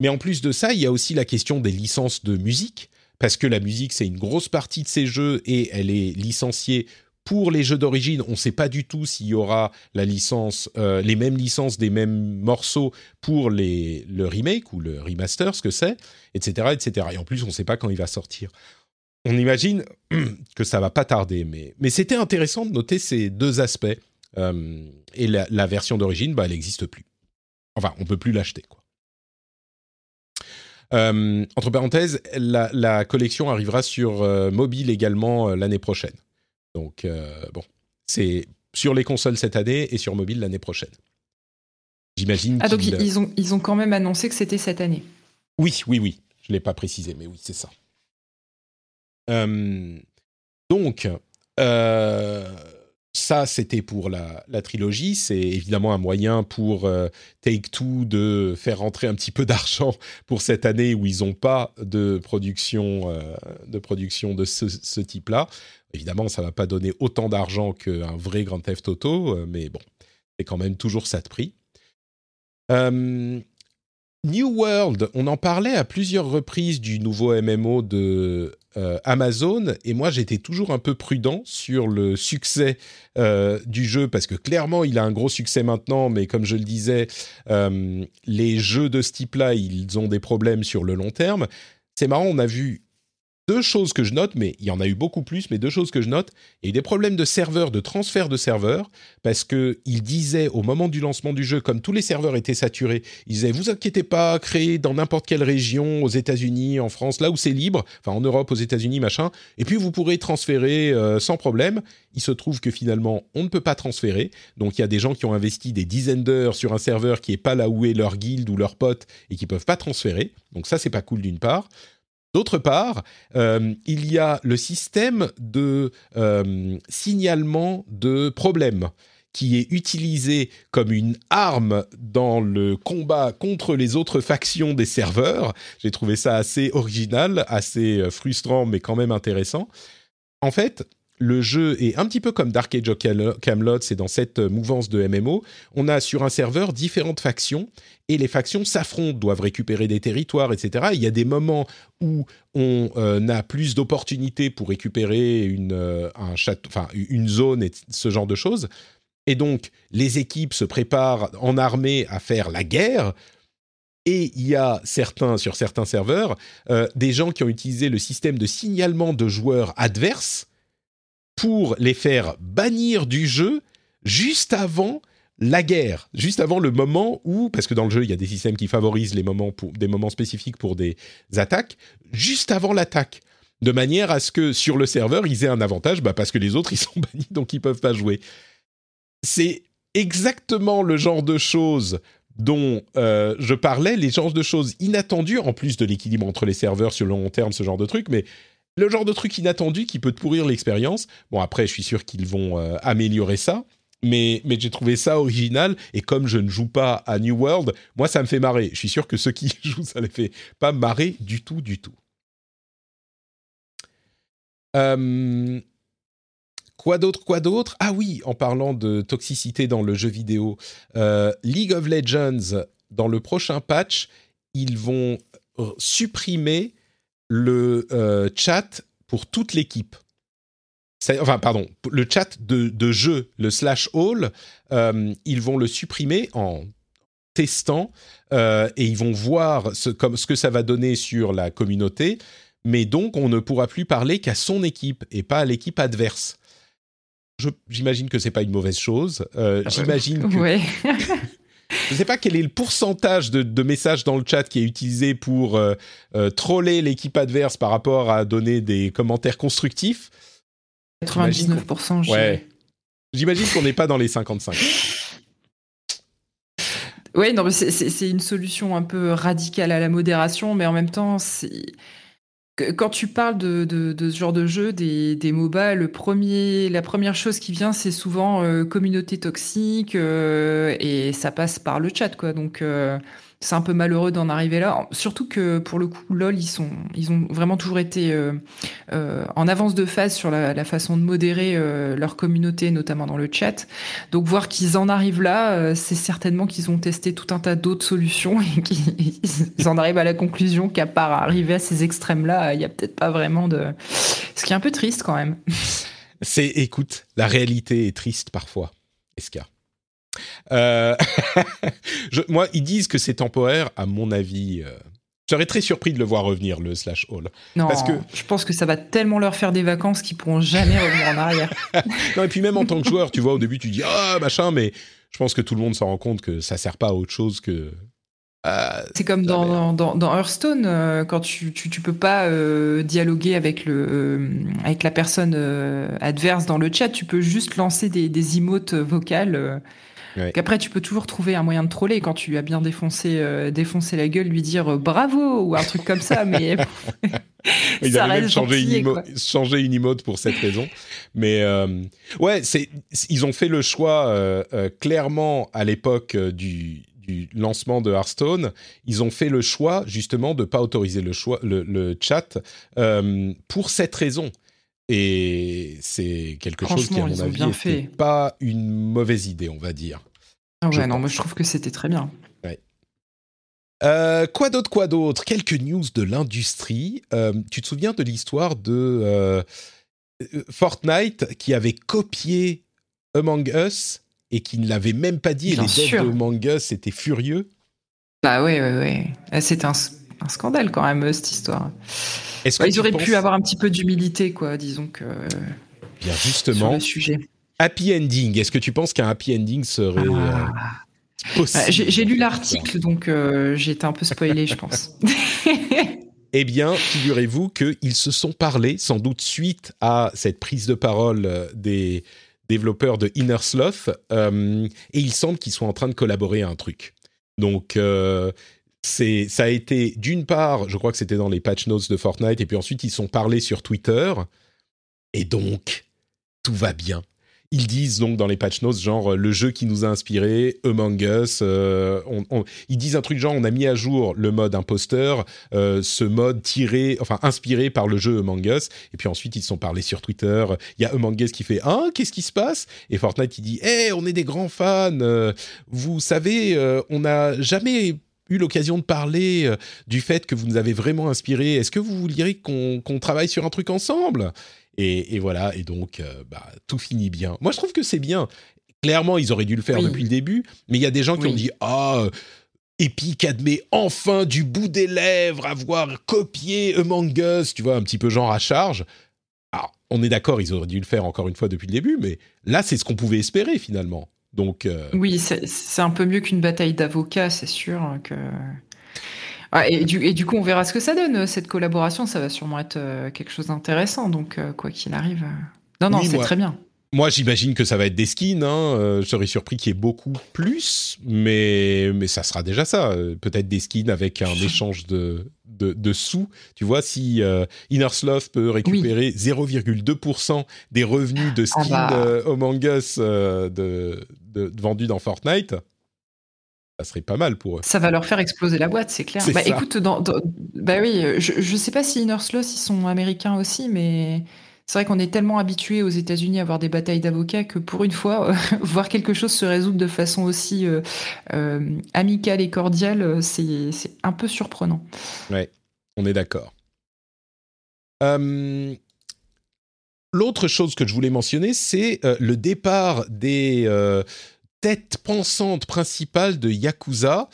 S1: Mais en plus de ça, il y a aussi la question des licences de musique, parce que la musique, c'est une grosse partie de ces jeux et elle est licenciée pour les jeux d'origine, on ne sait pas du tout s'il y aura la licence, euh, les mêmes licences des mêmes morceaux pour les, le remake ou le remaster, ce que c'est, etc., etc. Et en plus, on ne sait pas quand il va sortir. On imagine que ça va pas tarder, mais, mais c'était intéressant de noter ces deux aspects. Euh, et la, la version d'origine, bah, elle n'existe plus. Enfin, on peut plus l'acheter, quoi. Euh, entre parenthèses, la, collection arrivera sur euh, mobile également l'année prochaine. Donc, bon, c'est sur les consoles cette année et sur mobile l'année prochaine. J'imagine.
S2: Ah, donc ils, ont, ils ont quand même annoncé que c'était cette année.
S1: Oui, oui, oui. Je ne l'ai pas précisé, mais oui, c'est ça. Donc, ça, c'était pour la, trilogie. C'est évidemment un moyen pour euh, Take-Two de faire rentrer un petit peu d'argent pour cette année où ils n'ont pas de production, euh, de, production de ce, type-là. Évidemment, ça ne va pas donner autant d'argent qu'un vrai Grand Theft Auto, euh, mais bon, c'est quand même toujours ça de prix. New World, on en parlait à plusieurs reprises du nouveau MMO de euh, Amazon, et moi j'étais toujours un peu prudent sur le succès euh, du jeu, parce que clairement il a un gros succès maintenant, mais comme je le disais, euh, les jeux de ce type-là, ils ont des problèmes sur le long terme. C'est marrant, on a vu deux choses que je note, mais il y en a eu beaucoup plus, mais deux choses que je note. Il y a des problèmes de serveurs, de transfert de serveurs, parce que il disait au moment du lancement du jeu, comme tous les serveurs étaient saturés, ils disaient vous inquiétez pas, créez dans n'importe quelle région, aux États-Unis, en France, là où c'est libre, enfin en Europe, aux États-Unis, machin, et puis vous pourrez transférer euh, sans problème. Il se trouve que finalement on ne peut pas transférer, donc il y a des gens qui ont investi des dizaines d'heures sur un serveur qui est pas là où est leur guilde ou leur pote et qui peuvent pas transférer. Donc ça c'est pas cool d'une part. D'autre part, euh, il y a le système de euh, signalement de problèmes qui est utilisé comme une arme dans le combat contre les autres factions des serveurs. J'ai trouvé ça assez original, assez euh, frustrant, mais quand même intéressant. En fait, le jeu est un petit peu comme Dark Age of Camelot, c'est dans cette mouvance de MMO. On a sur un serveur différentes factions et les factions s'affrontent, doivent récupérer des territoires, etc. Il y a des moments où on euh, a plus d'opportunités pour récupérer une, euh, une zone et ce genre de choses. Et donc, les équipes se préparent en armée à faire la guerre. Et il y a certains, sur certains serveurs, euh, des gens qui ont utilisé le système de signalement de joueurs adverses pour les faire bannir du jeu juste avant la guerre, juste avant le moment où, parce que dans le jeu il y a des systèmes qui favorisent les moments pour, des moments spécifiques pour des attaques, juste avant l'attaque, de manière à ce que sur le serveur ils aient un avantage, bah parce que les autres ils sont bannis donc ils peuvent pas jouer. C'est exactement le genre de choses dont euh, je parlais, les genres de choses inattendues, en plus de l'équilibre entre les serveurs sur le long terme, ce genre de truc, mais le genre de truc inattendu qui peut te pourrir l'expérience. Bon, après, je suis sûr qu'ils vont euh, améliorer ça. Mais, mais j'ai trouvé ça original et comme je ne joue pas à New World, moi ça me fait marrer. Je suis sûr que ceux qui jouent, ça les fait pas marrer du tout, du tout. Euh, quoi d'autre, quoi d'autre? Ah oui, en parlant de toxicité dans le jeu vidéo, euh, League of Legends, dans le prochain patch, ils vont supprimer le euh, chat pour toute l'équipe. Enfin, pardon, le chat de, jeu, le slash all, euh, ils vont le supprimer en testant euh, et ils vont voir ce, comme, ce que ça va donner sur la communauté. Mais donc, on ne pourra plus parler qu'à son équipe et pas à l'équipe adverse. J'imagine que c'est pas une mauvaise chose. J'imagine que. Je ne sais pas quel est le pourcentage de, messages dans le chat qui est utilisé pour euh, euh, troller l'équipe adverse par rapport à donner des commentaires constructifs.
S2: 99%.
S1: Ouais. J'imagine qu'on n'est pas dans les 55.
S2: Oui, non, c'est une solution un peu radicale à la modération, mais en même temps, c'est quand tu parles de, ce genre de jeu, des, des MOBA, le premier, la première chose qui vient, c'est souvent euh, communauté toxique euh, et ça passe par le chat, quoi. Donc, euh, c'est un peu malheureux d'en arriver là. Surtout que pour le coup, LOL, ils, sont, ils ont vraiment toujours été euh, euh, en avance de phase sur la, façon de modérer euh, leur communauté, notamment dans le chat. Donc voir qu'ils en arrivent là, c'est certainement qu'ils ont testé tout un tas d'autres solutions et qu'ils en arrivent à la conclusion qu'à part arriver à ces extrêmes-là, il n'y a peut-être pas vraiment de... Ce qui est un peu triste quand même.
S1: C'est, écoute, la réalité est triste parfois, Esca. Euh, moi, ils disent que c'est temporaire. À mon avis, euh, je serais très surpris de le voir revenir, le slash all.
S2: Non, parce que... je pense que ça va tellement leur faire des vacances qu'ils pourront jamais revenir en arrière.
S1: non, et puis même en tant que joueur, tu vois, au début, tu dis ah machin, mais je pense que tout le monde s'en rend compte que ça sert pas à autre chose que
S2: c'est comme dans, dans, Hearthstone, euh, quand tu, tu, peux pas dialoguer avec, le, avec la personne adverse dans le chat, tu peux juste lancer des, des emotes vocales Après, tu peux toujours trouver un moyen de troller quand tu as bien défoncé, euh, défoncé la gueule, lui dire euh, bravo ou un truc comme ça, mais
S1: Ils ça avaient même changé, une changer une emote pour cette raison. Mais euh, ouais, c'est ils ont fait le choix clairement à l'époque du, du lancement de Hearthstone, ils ont fait le choix justement de pas autoriser le, choix, le, le chat pour cette raison. Et c'est quelque chose qui, à mon avis, n'était pas une mauvaise idée, on va dire.
S2: Ah ouais, non, moi je trouve que c'était très bien.
S1: Euh, quoi d'autre, quoi d'autre? Quelques news de l'industrie. Euh, tu te souviens de l'histoire de euh, Fortnite qui avait copié Among Us et qui ne l'avait même pas dit et les devs de Among Us étaient furieux?
S2: Bah ouais, ouais, ouais. Ah, c'est un, un, scandale quand même, cette histoire. ils auraient pu avoir un petit peu d'humilité, quoi, disons que.
S1: Bien justement.
S2: Sur le sujet.
S1: Happy ending. Est-ce que tu penses qu'un happy ending serait ah.
S2: euh, possible J'ai lu l'article, donc euh, j'ai été un peu spoilé, je pense.
S1: Eh bien, figurez-vous qu'ils se sont parlé, sans doute suite à cette prise de parole euh, des développeurs de Inner Sloth, et il semble qu'ils soient en train de collaborer à un truc. Donc, c'est, ça a été d'une part, je crois que c'était dans les patch notes de Fortnite, et puis ensuite ils sont parlé sur Twitter, et donc tout va bien. Ils disent donc dans les patch notes, genre le jeu qui nous a inspiré, Among Us. Euh, ils disent un truc genre on a mis à jour le mode imposteur, euh, ce mode tiré, enfin inspiré par le jeu Among Us. Et puis ensuite ils se sont parlé sur Twitter. Il y a Among Us qui fait ah qu'est-ce qui se passe? Et Fortnite qui dit hé on est des grands fans. Euh, vous savez on n'a jamais eu l'occasion de parler du fait que vous nous avez vraiment inspiré. Est-ce que vous vouliez qu'on travaille sur un truc ensemble? Et, voilà, et donc, euh, bah, tout finit bien. Moi, je trouve que c'est bien. Clairement, ils auraient dû le faire depuis le début, mais il y a des gens qui ont dit Ah, Epic admet enfin du bout des lèvres avoir copié Among Us, tu vois, un petit peu genre à charge. Alors, on est d'accord, ils auraient dû le faire encore une fois depuis le début, mais là, c'est ce qu'on pouvait espérer finalement. Donc, euh,
S2: Oui, c'est un peu mieux qu'une bataille d'avocats, c'est sûr. Hein, que... Ah, et, du, et, du, coup, on verra ce que ça donne, euh, cette collaboration. Ça va sûrement être euh, quelque chose d'intéressant. Donc, euh, quoi qu'il arrive. Non, non, c'est très bien.
S1: Moi, j'imagine que ça va être des skins. Hein. je serais surpris qu'il y ait beaucoup plus, mais, mais ça sera déjà ça. Peut-être des skins avec un échange de, de, sous. Tu vois, si Inner Sloth peut récupérer 0,2% des revenus de ah skins bah. Among Us de, vendus dans Fortnite, ça serait pas mal pour eux.
S2: Ça va leur faire exploser la boîte, c'est clair. Bah écoute, dans, bah oui, je, je sais pas si Inner Sloth ils sont américains aussi, mais c'est vrai qu'on est tellement habitué aux États-Unis à avoir des batailles d'avocats que pour une fois, voir quelque chose se résoudre de façon aussi euh, euh, amicale et cordiale, c'est un peu surprenant.
S1: Ouais, on est d'accord. Euh, l'autre chose que je voulais mentionner, c'est le départ des tête pensante principale de Yakuza,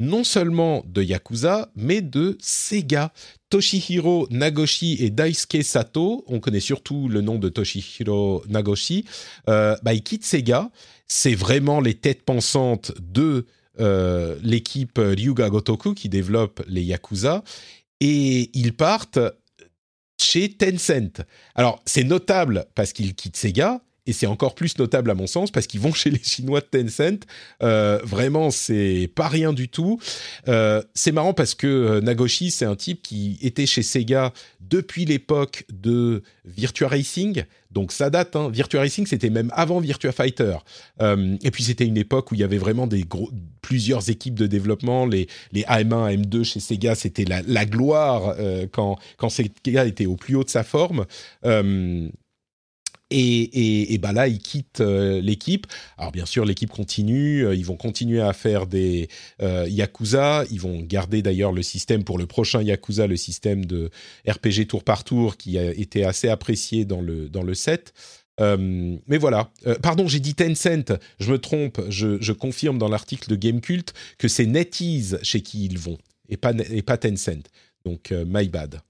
S1: non seulement de Yakuza, mais de Sega. Toshihiro Nagoshi et Daisuke Sato, on connaît surtout le nom de Toshihiro Nagoshi, euh, bah, ils quittent Sega. C'est vraiment les têtes pensantes de euh, l'équipe Ryuga Gotoku qui développe les Yakuza. Et ils partent chez Tencent. Alors, c'est notable parce qu'ils quittent Sega, et c'est encore plus notable à mon sens parce qu'ils vont chez les Chinois de Tencent. Euh, vraiment, c'est pas rien du tout. Euh, c'est marrant parce que euh, Nagoshi, c'est un type qui était chez Sega depuis l'époque de Virtua Racing. Donc ça date. Hein. Virtua Racing, c'était même avant Virtua Fighter. et puis c'était une époque où il y avait vraiment des gros, plusieurs équipes de développement. Les, les AM1, AM2 chez Sega, c'était la, la, gloire quand, quand Sega était au plus haut de sa forme. Et, et, bah là, ils quittent euh, l'équipe. Alors bien sûr, l'équipe continue. Euh, ils vont continuer à faire des euh, Yakuza. Ils vont garder d'ailleurs le système pour le prochain Yakuza, le système de RPG tour par tour qui a été assez apprécié dans le, dans le set. mais voilà. pardon, j'ai dit Tencent. Je me trompe. Je, je confirme dans l'article de Gamecult que c'est NetEase chez qui ils vont et pas, et pas Tencent. Donc, my bad.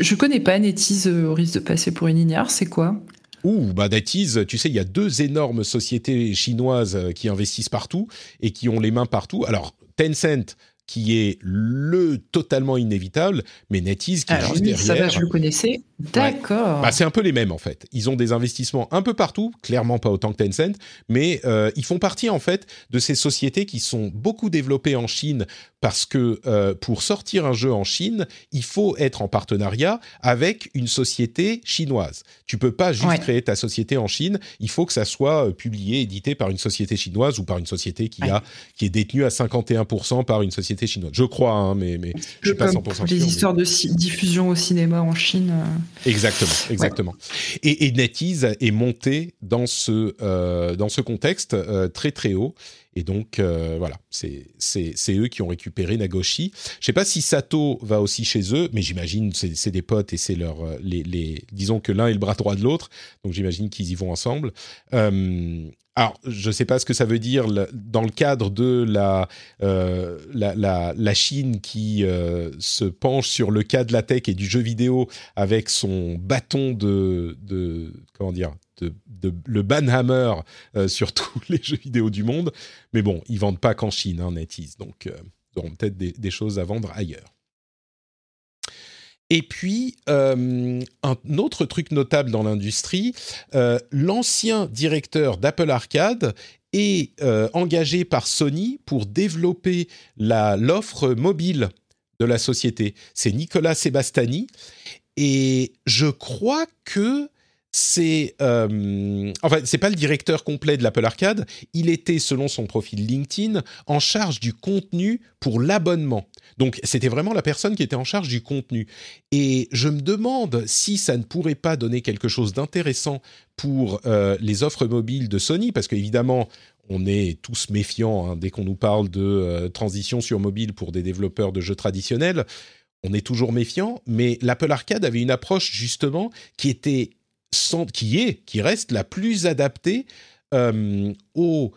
S2: Je, connais pas NetEase euh, au risque de passer pour une ignare, c'est quoi?
S1: Ouh, bah NetEase, tu sais, il y a deux énormes sociétés chinoises euh, qui investissent partout et qui ont les mains partout. Alors, Tencent, qui est le totalement inévitable, mais NetEase qui est juste derrière.
S2: Ça va, je le connaissais. D'accord.
S1: Bah, c'est un peu les mêmes en fait. Ils ont des investissements un peu partout, clairement pas autant que Tencent, mais euh, ils font partie en fait de ces sociétés qui sont beaucoup développées en Chine parce que euh, pour sortir un jeu en Chine, il faut être en partenariat avec une société chinoise. Tu peux pas juste créer ta société en Chine, il faut que ça soit euh, publié, édité par une société chinoise ou par une société qui a qui est détenue à 51% par une société chinoise. Je crois, hein, mais mais je suis pas 100% sûr.
S2: Les histoires de diffusion au cinéma en Chine.
S1: Exactement, exactement. Et, et, NetEase est monté dans ce euh, dans ce contexte euh, très très haut. Et donc euh, voilà, c'est eux qui ont récupéré Nagoshi. Je sais pas si Sato va aussi chez eux, mais j'imagine c'est des potes et c'est leur les les disons que l'un est le bras droit de l'autre. Donc j'imagine qu'ils y vont ensemble. Alors, je ne sais pas ce que ça veut dire dans le cadre de la, euh, la, la, la, Chine qui euh, se penche sur le cas de la tech et du jeu vidéo avec son bâton de, de comment dire, le banhammer euh, sur tous les jeux vidéo du monde. Mais bon, ils vendent pas qu'en Chine, hein, NetEase, donc euh, ils auront peut-être des, choses à vendre ailleurs. Et puis, euh, un autre truc notable dans l'industrie, euh, l'ancien directeur d'Apple Arcade est engagé par Sony pour développer l'offre mobile de la société. C'est Nicolas Sebastani. Et je crois que c'est euh, enfin c'est pas le directeur complet de l'Apple Arcade, il était selon son profil LinkedIn en charge du contenu pour l'abonnement. Donc c'était vraiment la personne qui était en charge du contenu et je me demande si ça ne pourrait pas donner quelque chose d'intéressant pour euh, les offres mobiles de Sony parce qu'évidemment on est tous méfiants hein, dès qu'on nous parle de euh, transition sur mobile pour des développeurs de jeux traditionnels. On est toujours méfiant, mais l'Apple Arcade avait une approche justement qui était qui est, qui reste la plus adaptée euh, aux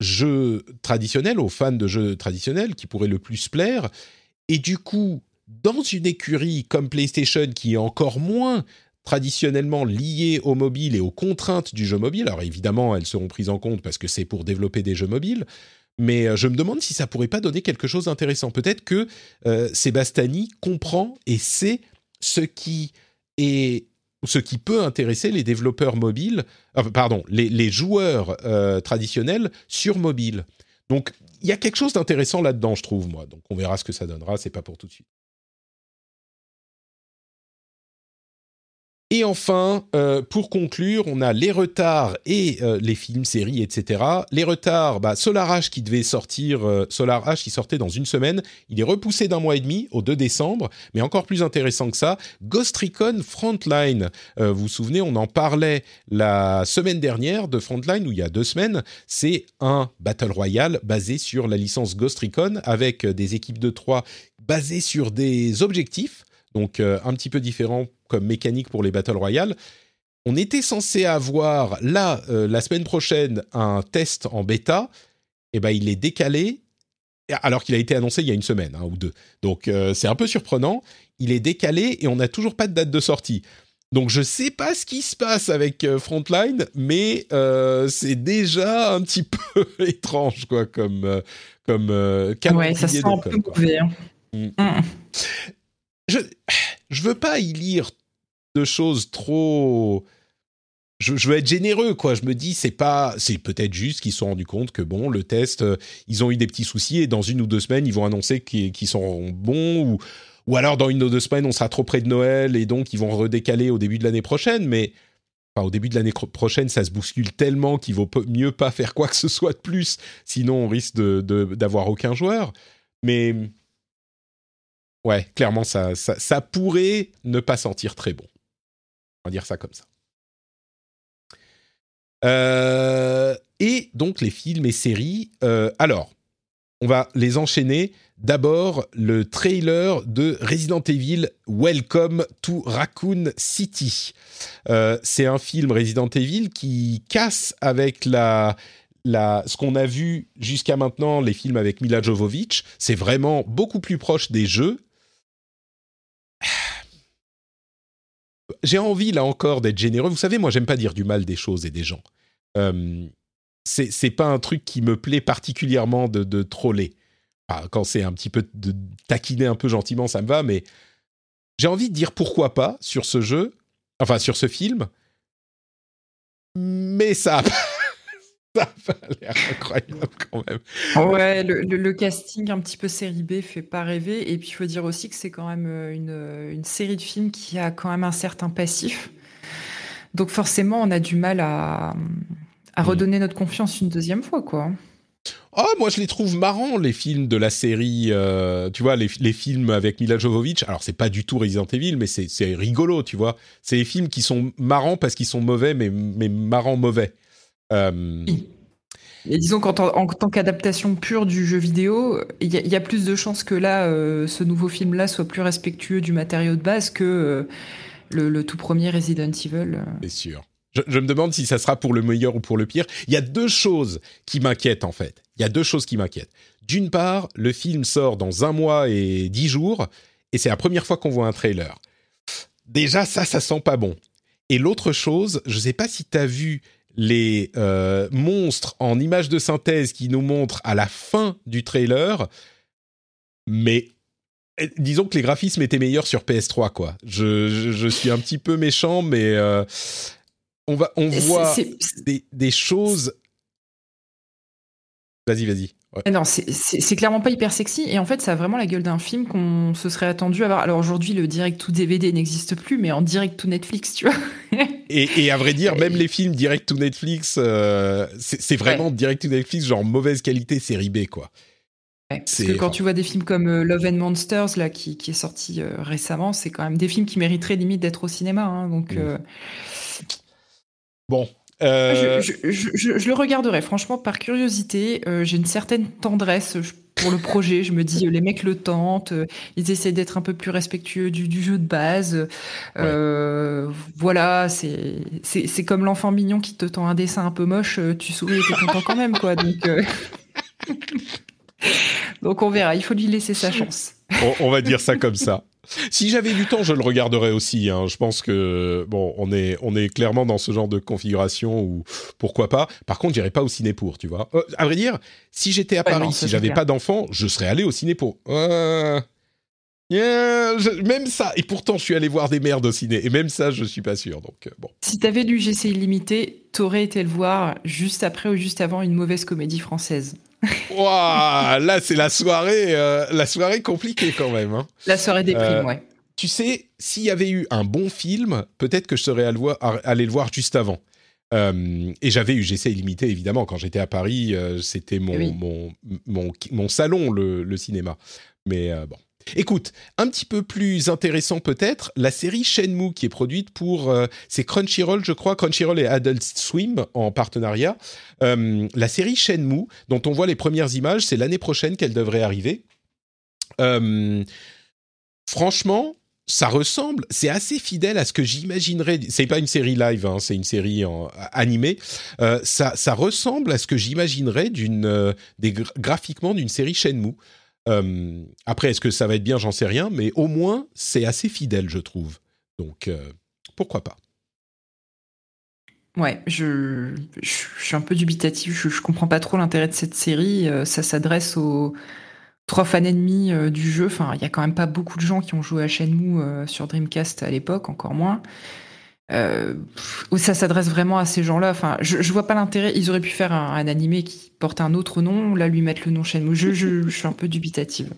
S1: jeux traditionnels, aux fans de jeux traditionnels, qui pourraient le plus plaire. Et du coup, dans une écurie comme PlayStation, qui est encore moins traditionnellement liée au mobile et aux contraintes du jeu mobile, alors évidemment, elles seront prises en compte parce que c'est pour développer des jeux mobiles, mais euh, je me demande si ça pourrait pas donner quelque chose d'intéressant. Peut-être que euh, comprend et sait ce qui est ce qui peut intéresser les développeurs mobiles, pardon, les, joueurs euh, traditionnels sur mobile. Donc, il y a quelque chose d'intéressant là-dedans, je trouve, moi. Donc, on verra ce que ça donnera. C'est pas pour tout de suite. Et enfin, euh, pour conclure, on a les retards et euh, les films, séries, etc. Les retards, bah, Solar H qui devait sortir, euh, Solar H qui sortait dans une semaine, il est repoussé d'un mois et demi au 2 décembre. Mais encore plus intéressant que ça, Ghost Recon Frontline. vous vous souvenez, on en parlait la semaine dernière de Frontline, ou il y a deux semaines. C'est un Battle Royale basé sur la licence Ghost Recon avec des équipes de trois basées sur des objectifs donc un petit peu différent comme mécanique pour les Battle Royale. On était censé avoir là, euh, la semaine prochaine, un test en bêta. Et eh ben, il est décalé, alors qu'il a été annoncé il y a une semaine hein, ou deux. Donc, euh, c'est un peu surprenant. Il est décalé et on n'a toujours pas de date de sortie. Donc, je sais pas ce qui se passe avec euh, Frontline, mais c'est déjà un petit peu étrange, quoi, comme comme
S2: ouais, ça sent un peu mauvais. Hein. Mm. Mm.
S1: Je je veux pas y lire de choses trop. Je, veux être généreux, quoi. Je me dis, c'est pas, c'est peut-être juste qu'ils se sont rendus compte que bon, le test, euh, ils ont eu des petits soucis et dans une ou deux semaines, ils vont annoncer qu'ils sont bons ou, ou alors dans une ou deux semaines, on sera trop près de Noël et donc ils vont redécaler au début de l'année prochaine. Mais enfin, au début de l'année prochaine, ça se bouscule tellement qu'il vaut mieux pas faire quoi que ce soit de plus, sinon on risque de d'avoir aucun joueur. Mais ouais, clairement, ça, ça pourrait ne pas sentir très bon. On va dire ça comme ça. Euh, et donc les films et séries. Euh, alors, on va les enchaîner. D'abord, le trailer de Resident Evil Welcome to Raccoon City. Euh, c'est un film Resident Evil qui casse avec ce qu'on a vu jusqu'à maintenant, les films avec Mila Jovovich. C'est vraiment beaucoup plus proche des jeux j'ai envie là encore d'être généreux. Vous savez, moi, j'aime pas dire du mal des choses et des gens. Euh, c'est pas un truc qui me plaît particulièrement de, troller. quand c'est un petit peu de taquiner un peu gentiment, ça me va, mais j'ai envie de dire pourquoi pas sur ce jeu, enfin sur ce film, mais ça ça a l'air incroyable quand même.
S2: Ouais, le, casting un petit peu série B fait pas rêver. Et puis il faut dire aussi que c'est quand même euh, une, euh, une, série de films qui a quand même un certain passif. Donc forcément, on a du mal à, à mm. redonner notre confiance une deuxième fois, quoi.
S1: Oh, moi je les trouve marrants les films de la série, euh, tu vois, les, les, films avec Mila Jovovich. Alors c'est pas du tout Resident Evil, mais c'est rigolo, tu vois. C'est des films qui sont marrants parce qu'ils sont mauvais, mais, mais marrants mauvais.
S2: Euh... Et disons qu'en en tant qu'adaptation pure du jeu vidéo, il y, a plus de chances que là, euh, ce nouveau film-là soit plus respectueux du matériau de base que euh, le, tout premier Resident Evil.
S1: C'est sûr. Je, je, me demande si ça sera pour le meilleur ou pour le pire. Il y a deux choses qui m'inquiètent en fait. Il y a deux choses qui m'inquiètent. D'une part, le film sort dans un mois et dix jours, et c'est la première fois qu'on voit un trailer. Déjà, ça, ça sent pas bon. Et l'autre chose, je ne sais pas si tu as vu les euh, monstres en images de synthèse qui nous montrent à la fin du trailer, mais eh, disons que les graphismes étaient meilleurs sur PS3, quoi. Je, suis un petit peu méchant, mais euh, on, va, on voit des, des choses. Vas-y, vas-y.
S2: Non, c'est clairement pas hyper sexy. Et en fait, ça a vraiment la gueule d'un film qu'on se serait attendu à voir. Alors aujourd'hui, le direct to DVD n'existe plus, mais en direct to Netflix, tu vois.
S1: et, à vrai dire, même les films direct to Netflix, euh, c'est vraiment direct to Netflix, genre mauvaise qualité série B, quoi.
S2: parce que quand tu vois des films comme euh, Love and Monsters, là, qui, est sorti euh, récemment, c'est quand même des films qui mériteraient limite d'être au cinéma. Hein, donc. Mm.
S1: Bon,
S2: euh, je, le regarderai, franchement, par curiosité. Euh, j'ai une certaine tendresse pour le projet. Je me dis, les mecs le tentent, euh, ils essaient d'être un peu plus respectueux du, jeu de base. Voilà, c'est comme l'enfant mignon qui te tend un dessin un peu moche, tu souris et t'es content quand même, quoi. Donc, Donc on verra, il faut lui laisser sa chance.
S1: on va dire ça comme ça. Si j'avais du temps, je le regarderais aussi. Hein. Je pense que bon, on est on est clairement dans ce genre de configuration où pourquoi pas. Par contre, j'irais pas au ciné pour, tu vois. Euh, à vrai dire, si j'étais à Paris, si j'avais pas d'enfant, je serais allé au ciné pour. Euh, même ça, et pourtant je suis allé voir des merdes au ciné, et même ça je suis pas sûr. Donc euh, bon.
S2: Si t'avais lu GC illimité, t'aurais été le voir juste après ou juste avant une mauvaise comédie française?
S1: Waouh, là c'est la soirée, euh, la soirée compliquée quand même. Hein.
S2: La soirée des primes, euh, ouais.
S1: Tu sais, s'il y avait eu un bon film, peut-être que je serais allé le voir juste avant. Euh, et j'avais eu GC illimité évidemment quand j'étais à Paris, c'était mon, mon, mon, mon, salon le, le cinéma. Mais bon. Écoute, un petit peu plus intéressant peut-être, la série Shenmue qui est produite pour, euh, c'est Crunchyroll je crois, Crunchyroll et Adult Swim en partenariat. Euh, la série Shenmue, dont on voit les premières images, c'est l'année prochaine qu'elle devrait arriver. Euh, franchement, ça ressemble, c'est assez fidèle à ce que j'imaginerais. C'est pas une série live, hein, c'est une série animée. ça, ça ressemble à ce que j'imaginerais d'une, graphiquement d'une série Shenmue. Euh, après, est-ce que ça va être bien? J'en sais rien, mais au moins, c'est assez fidèle, je trouve. Donc, euh, pourquoi pas?
S2: Ouais, je, suis un peu dubitatif. Je, je comprends pas trop l'intérêt de cette série. Euh, ça s'adresse aux trois fans ennemis du jeu. Enfin, il y a quand même pas beaucoup de gens qui ont joué à Shenmue sur Dreamcast à l'époque, encore moins euh, où ça s'adresse vraiment à ces gens-là. Enfin, je, je vois pas l'intérêt. Ils auraient pu faire un, un, animé qui porte un autre nom, là lui mettre le nom Shenmue. Je, je, je suis un peu dubitative.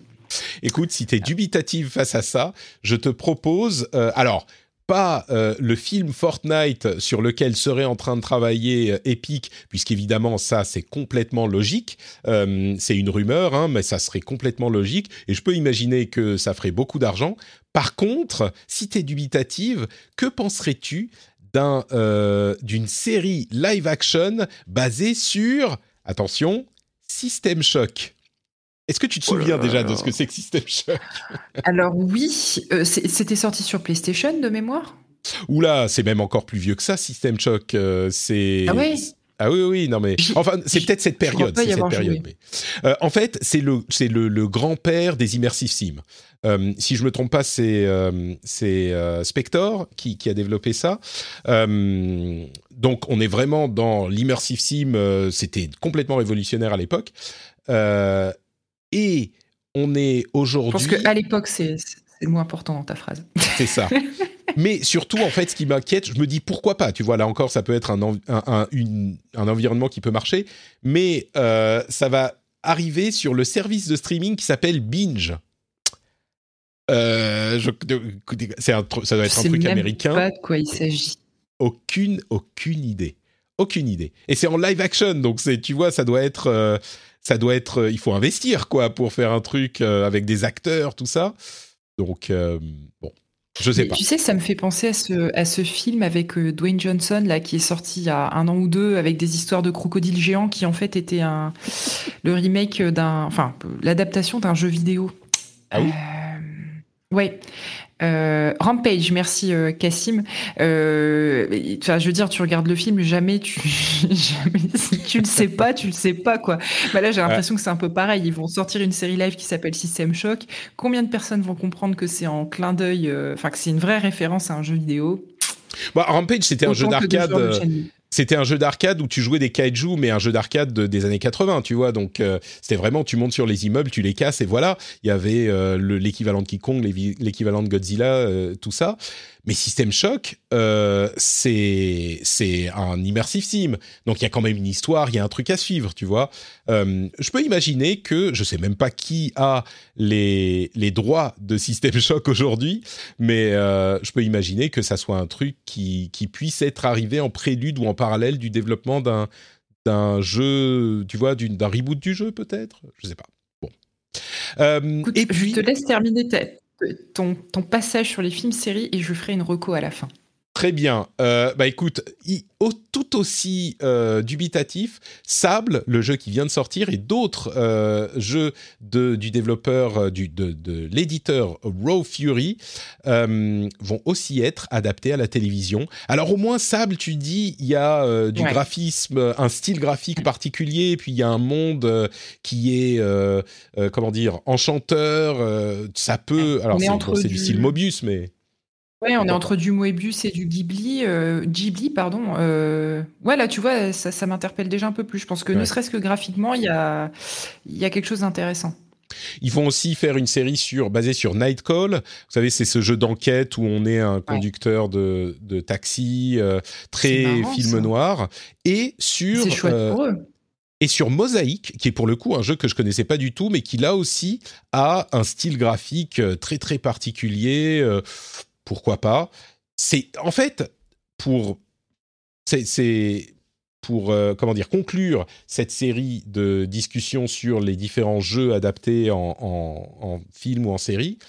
S1: Écoute, si tu es dubitative face à ça, je te propose. Euh, alors, pas euh, le film Fortnite sur lequel serait en train de travailler euh, Epic, puisqu'évidemment ça c'est complètement logique. Euh, c'est une rumeur, hein, mais ça serait complètement logique. Et je peux imaginer que ça ferait beaucoup d'argent. Par contre, si tu es dubitative, que penserais-tu d'un, d'une série live action basée sur, attention, System Shock? Est-ce que tu te souviens déjà de ce que c'est que System Shock
S2: Alors oui, euh, c'était sorti sur PlayStation de mémoire?
S1: Oula, c'est même encore plus vieux que ça, System Shock. Euh, c'est
S2: ah oui
S1: ah oui, oui, non mais enfin c'est peut-être cette période, c'est cette période. Mais, euh, en fait, c'est le c'est le, le grand-père des immersive sim. si je me trompe pas, c'est c'est Spector qui, qui a développé ça. donc on est vraiment dans l'immersive sim. C'était complètement révolutionnaire à l'époque. Et on est aujourd'hui.
S2: Parce qu'à l'époque, c'est le moins important dans ta phrase.
S1: C'est ça. Mais surtout, en fait, ce qui m'inquiète, je me dis pourquoi pas. Tu vois, là encore, ça peut être un, un, un environnement qui peut marcher, mais euh, ça va arriver sur le service de streaming qui s'appelle Binge. Euh, c'est un, ça doit être un truc américain.
S2: Pas de quoi il s'agit.
S1: Aucune, aucune idée. Aucune idée. Et c'est en live action, donc c'est, tu vois, ça doit être, euh, ça doit être, il faut investir quoi pour faire un truc avec des acteurs, tout ça. Donc bon, je sais pas.
S2: Tu sais, ça me fait penser à ce, à ce film avec euh, Dwayne Johnson là qui est sorti il y a un an ou deux avec des histoires de crocodiles géants qui en fait était un le remake d'un, enfin l'adaptation d'un jeu vidéo.
S1: Ah oui?
S2: Euh, ouais. Euh, Rampage, merci euh, Cassim. Euh, je veux dire, tu regardes le film, jamais tu, jamais, si tu le sais pas, tu le sais pas quoi. Bah là, j'ai l'impression que c'est un peu pareil. Ils vont sortir une série live qui s'appelle System Shock. Combien de personnes vont comprendre que c'est en clin d'œil, enfin que c'est une vraie référence à un jeu vidéo?
S1: Bah, Rampage, c'était un jeu d'arcade c'était un jeu d'arcade où tu jouais des kaiju, mais un jeu d'arcade des années 80, tu vois. Donc euh, c'était vraiment, tu montes sur les immeubles, tu les casses et voilà. Il y avait euh, l'équivalent de King Kong, l'équivalent de Godzilla, euh, tout ça. Mais System Shock, c'est c'est un immersive sim, donc il y a quand même une histoire, il y a un truc à suivre, tu vois. Je peux imaginer que je sais même pas qui a les les droits de System Shock aujourd'hui, mais je peux imaginer que ça soit un truc qui qui puisse être arrivé en prélude ou en parallèle du développement d'un d'un jeu, tu vois, d'un reboot du jeu peut-être, je sais pas. Bon.
S2: Euh, et puis, je te laisse terminer ton, ton passage sur les films-séries et je ferai une reco à la fin.
S1: Très bien. Euh, bah écoute, tout aussi euh, dubitatif, Sable, le jeu qui vient de sortir, et d'autres euh, jeux de, du développeur, du, de, de l'éditeur Raw Fury, vont aussi être adaptés à la télévision. Alors au moins Sable, tu dis, il y a du graphisme, un style graphique particulier, puis il y a un monde qui est, comment dire, enchanteur. ça peut, alors c'est du style Mobius, mais
S2: on est entre du Moebius et du Ghibli. Euh, Ghibli, pardon. Euh, ouais, là, tu vois, ça, m'interpelle déjà un peu plus. Je pense que ne serait-ce que graphiquement, il y a, y a quelque chose d'intéressant.
S1: Ils vont aussi faire une série sur, basée sur Nightcall. Vous savez, c'est ce jeu d'enquête où on est un conducteur de, de, taxi, euh, très film noir. Et sur. Et sur Mosaïque, qui est pour le coup un jeu que je connaissais pas du tout, mais qui là aussi a un style graphique très très particulier pourquoi pas. C'est en fait pour c'est pour euh, comment dire conclure cette série de discussions sur les différents jeux adaptés en, film ou en série.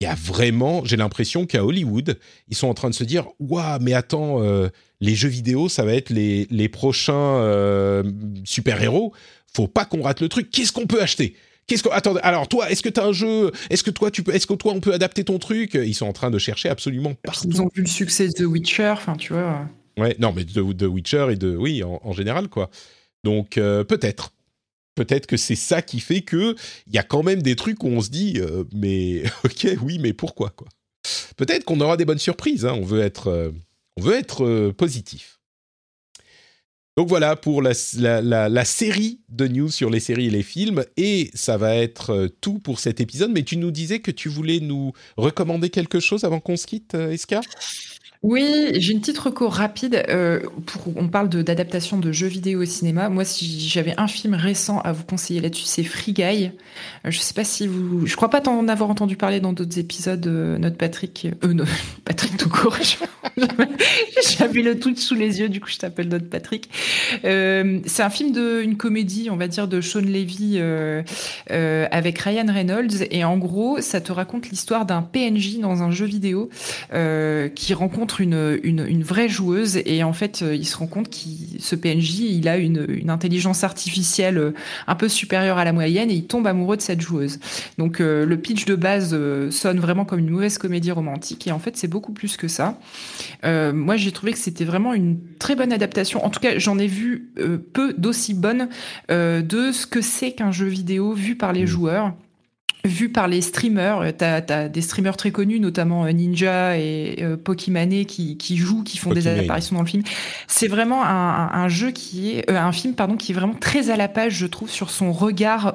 S1: Il y a vraiment, j'ai l'impression qu'à Hollywood, ils sont en train de se dire Waouh, mais attends, euh, les jeux vidéo, ça va être les, les prochains euh, super-héros. Faut pas qu'on rate le truc. Qu'est-ce qu'on peut acheter? Qu'est-ce que attends alors toi est-ce que tu as un jeu est-ce que toi tu peux est-ce que toi on peut adapter ton truc? Ils sont en train de chercher absolument partout.
S2: Ils ont vu le succès de The Witcher enfin tu vois.
S1: Ouais non mais de Witcher et de oui en, général quoi. Donc euh, peut-être peut-être que c'est ça qui fait que il y a quand même des trucs où on se dit euh, mais OK oui mais pourquoi quoi? Peut-être qu'on aura des bonnes surprises hein. on veut être euh, on veut être positif. Donc voilà pour la, série de news sur les séries et les films. Et ça va être euh, tout pour cet épisode. Mais tu nous disais que tu voulais nous recommander quelque chose avant qu'on se quitte, euh, Eska?
S2: Oui, j'ai une petite recours rapide. Euh, on parle d'adaptation de, jeux vidéo au cinéma. Moi, si j'avais un film récent à vous conseiller là-dessus, c'est Free Guy. Euh, je sais pas si vous, je crois pas t'en avoir entendu parler dans d'autres épisodes. Euh, notre Patrick, euh, non, Patrick tout court. J'avais le tout sous les yeux, du coup, je t'appelle notre Patrick. Euh, c'est un film de, une comédie, on va dire, de Sean Levy euh, avec Ryan Reynolds. Et en gros, ça te raconte l'histoire d'un PNJ dans un jeu vidéo qui rencontre une, une, vraie joueuse et en fait, euh, il se rend compte que ce PNJ, il a une, une, intelligence artificielle euh, un peu supérieure à la moyenne et il tombe amoureux de cette joueuse. Donc euh, le pitch de base sonne vraiment comme une mauvaise comédie romantique et en fait, c'est beaucoup plus que ça. moi, j'ai trouvé que c'était vraiment une très bonne adaptation. En tout cas, j'en ai vu peu d'aussi bonnes de ce que c'est qu'un jeu vidéo vu par les mmh. joueurs vu par les streamers. Euh, tu as, des streamers très connus, notamment euh, Ninja et euh, Pokimane, qui, qui jouent, qui font des apparitions dans le film. C'est vraiment un, un, jeu qui est un film pardon qui est vraiment très à la page, je trouve, sur son regard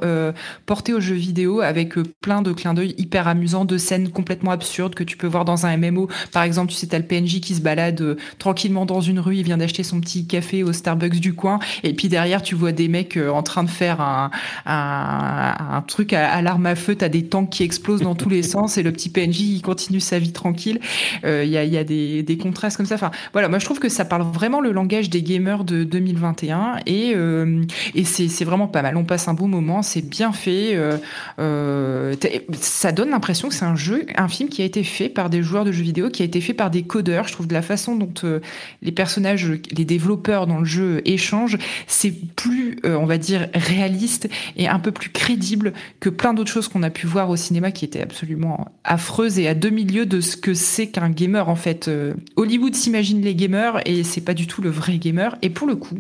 S2: porté aux jeux vidéo, avec plein de clins d'œil hyper amusants, de scènes complètement absurdes que tu peux voir dans un MMO. Par exemple, tu sais, t'as le PNJ qui se balade tranquillement dans une rue, il vient d'acheter son petit café au Starbucks du coin, et puis derrière, tu vois des mecs en train de faire un, un, un truc à, à l'arme à feu t'as des tanks qui explosent dans tous les sens et le petit PNJ il continue sa vie tranquille. Euh, il y, a, y a des, des, contrastes comme ça. Enfin, voilà, moi je trouve que ça parle vraiment le langage des gamers de 2021 et, euh, et c'est vraiment pas mal. On passe un beau moment, c'est bien fait. Euh, euh ça donne l'impression que c'est un jeu, un film qui a été fait par des joueurs de jeux vidéo, qui a été fait par des codeurs. Je trouve de la façon dont euh, les personnages, les développeurs dans le jeu échangent, c'est plus, on va dire, réaliste et un peu plus crédible que plein d'autres choses qu'on a pu voir au cinéma qui était absolument affreuse et à demi-lieu de ce que c'est qu'un gamer en fait. Euh, Hollywood s'imagine les gamers et c'est pas du tout le vrai gamer. Et pour le coup,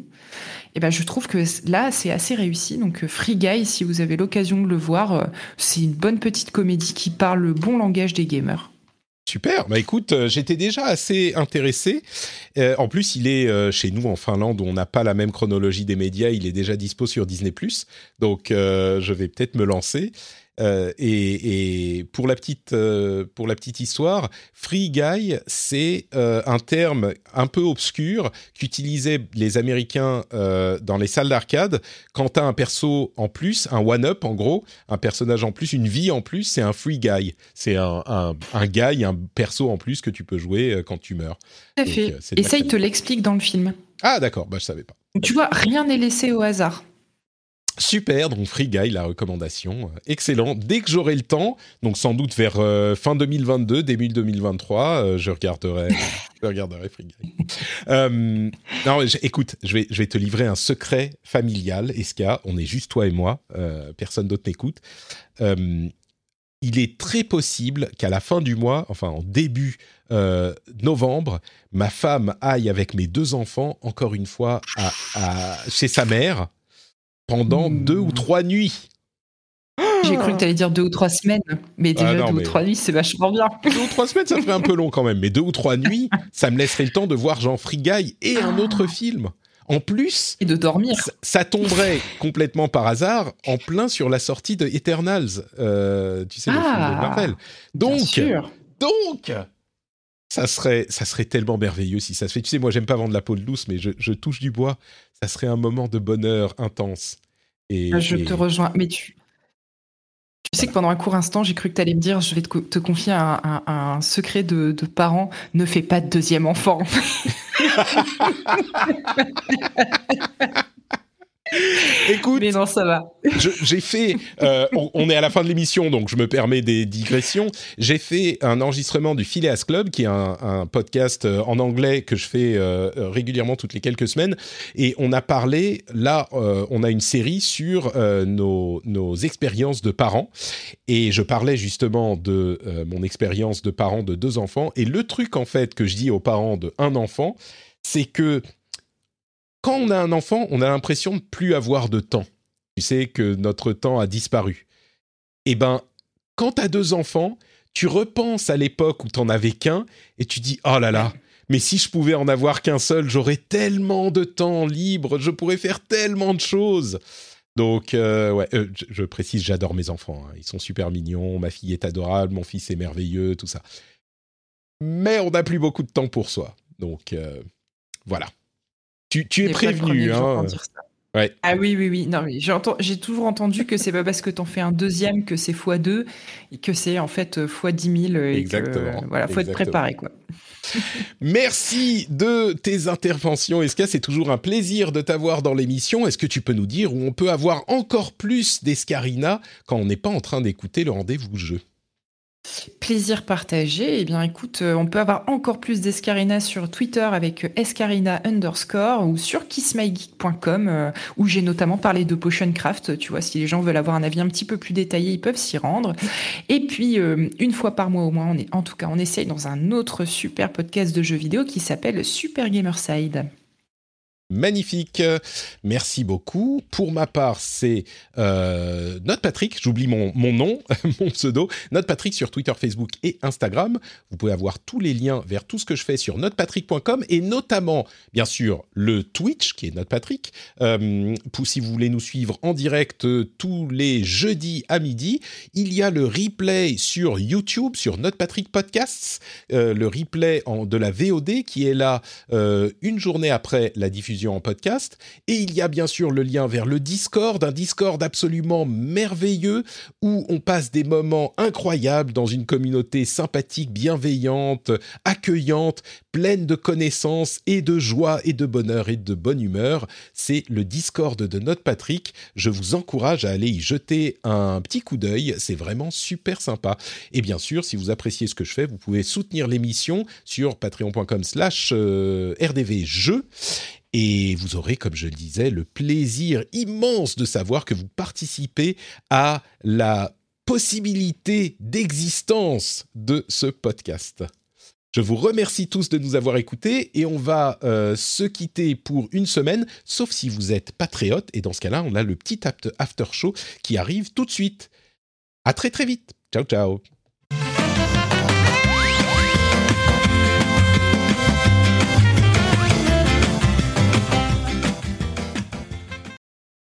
S2: eh ben, je trouve que là, c'est assez réussi. Donc, euh, Free Guy, si vous avez l'occasion de le voir, euh, c'est une bonne petite comédie qui parle le bon langage des gamers.
S1: Super. Bah écoute, j'étais déjà assez intéressé. en plus, il est chez nous en Finlande où on n'a pas la même chronologie des médias. Il est déjà dispo sur Disney+. Donc, je vais peut-être me lancer. Euh, et, pour la petite euh, pour la petite histoire, free guy, c'est euh, un terme un peu obscur qu'utilisaient les Américains dans les salles d'arcade quand t'as un perso en plus, un one up en gros, un personnage en plus, une vie en plus, c'est un free guy. C'est un, un, un guy, un perso en plus que tu peux jouer quand tu meurs.
S2: Tout à fait. et ça, il te l'explique dans le film.
S1: Ah d'accord, bah je savais pas.
S2: Tu vois, rien n'est laissé au hasard.
S1: Super, donc Free Guy, la recommandation, excellent. Dès que j'aurai le temps, donc sans doute vers euh, fin 2022, début 2023, euh, je regarderai, je regarderai Free Guy. Euh, non, écoute, je vais, je vais te livrer un secret familial, Eska. On est juste toi et moi, personne d'autre n'écoute. il est très possible qu'à la fin du mois, enfin en début novembre, ma femme aille avec mes deux enfants encore une fois à chez sa mère pendant hmm. deux ou trois nuits.
S2: J'ai cru que tu allais dire deux ou trois semaines, mais déjà ah deux ou trois nuits, c'est vachement bien.
S1: Deux ou trois semaines, ça ferait un peu long quand même, mais deux ou trois nuits, ça me laisserait le temps de voir Jean Frigaille et un autre film. En plus,
S2: et de dormir.
S1: Ça, tomberait complètement par hasard en plein sur la sortie de Eternals, euh, tu sais, le film de ah, Marvel. Donc, donc, ça serait, ça serait tellement merveilleux si ça se fait. Tu sais, moi, j'aime pas vendre la peau de douce, mais je, touche du bois. Ça serait un moment de bonheur intense.
S2: Et, ah, je te rejoins. Mais tu, tu sais que pendant un court instant, j'ai cru que tu allais me dire je vais te, confier un, secret de, de parents ne fais pas de deuxième enfant.
S1: Écoute,
S2: mais non, ça va.
S1: J'ai fait, euh, on, est à la fin de l'émission, donc je me permets des digressions. J'ai fait un enregistrement du Phileas Club, qui est un, podcast euh, en anglais que je fais euh, régulièrement toutes les quelques semaines, et on a parlé. Là, on a une série sur nos, nos expériences de parents, et je parlais justement de mon expérience de parent de deux enfants. Et le truc en fait que je dis aux parents de un enfant, c'est que quand on a un enfant, on a l'impression de plus avoir de temps. Tu sais que notre temps a disparu. Eh ben, quand tu as deux enfants, tu repenses à l'époque où tu n'en avais qu'un et tu dis oh là là, mais si je pouvais en avoir qu'un seul, j'aurais tellement de temps libre, je pourrais faire tellement de choses. Donc, euh, ouais, euh, je, précise, j'adore mes enfants. Hein. Ils sont super mignons, ma fille est adorable, mon fils est merveilleux, tout ça. Mais on n'a plus beaucoup de temps pour soi. Donc, euh, voilà. Tu, es prévenu. Hein.
S2: Ah oui, oui, oui. Non, j'ai toujours entendu que c'est pas parce que tu en fais un deuxième que c'est x2 et que c'est en fait x10 000. Exactement. voilà, faut être préparé, quoi.
S1: Merci de tes interventions. Esca, c'est toujours un plaisir de t'avoir dans l'émission? Est-ce que tu peux nous dire où on peut avoir encore plus d'Escarina quand on n'est pas en train d'écouter le rendez-vous jeu?
S2: Plaisir partagé. Eh bien, écoute, euh, on peut avoir encore plus d'Escarina sur Twitter avec euh, escarina underscore ou sur kissmygeek.com euh, où j'ai notamment parlé de Potion Craft. Tu vois, si les gens veulent avoir un avis un petit peu plus détaillé, ils peuvent s'y rendre. Et puis, une fois par mois au moins, on est, en tout cas, on essaye dans un autre super podcast de jeux vidéo qui s'appelle Super Gamerside.
S1: Magnifique. Merci beaucoup. Pour ma part, c'est euh, Patrick. J'oublie mon, mon nom, mon pseudo. Note Patrick sur Twitter, Facebook et Instagram. Vous pouvez avoir tous les liens vers tout ce que je fais sur notepatrick.com et notamment, bien sûr, le Twitch qui est Note Patrick. Euh, si vous voulez nous suivre en direct euh, tous les jeudis à midi, il y a le replay sur YouTube, sur Note Patrick Podcasts, euh, le replay de la VOD qui est là une journée après la diffusion en podcast. Et il y a bien sûr le lien vers le Discord, un Discord absolument merveilleux où on passe des moments incroyables dans une communauté sympathique, bienveillante, accueillante, pleine de connaissances et de joie et de bonheur et de bonne humeur. C'est le Discord de Note Patrick. Je vous encourage à aller y jeter un petit coup d'œil. C'est vraiment super sympa. Et bien sûr, si vous appréciez ce que je fais, vous pouvez soutenir l'émission sur patreon.com slash euh, rdvjeux. Et vous aurez, comme je le disais, le plaisir immense de savoir que vous participez à la possibilité d'existence de ce podcast. Je vous remercie tous de nous avoir écoutés et on va euh, se quitter pour une semaine, sauf si vous êtes patriote. Et dans ce cas-là, on a le petit after show qui arrive tout de suite. À très très vite. Ciao ciao.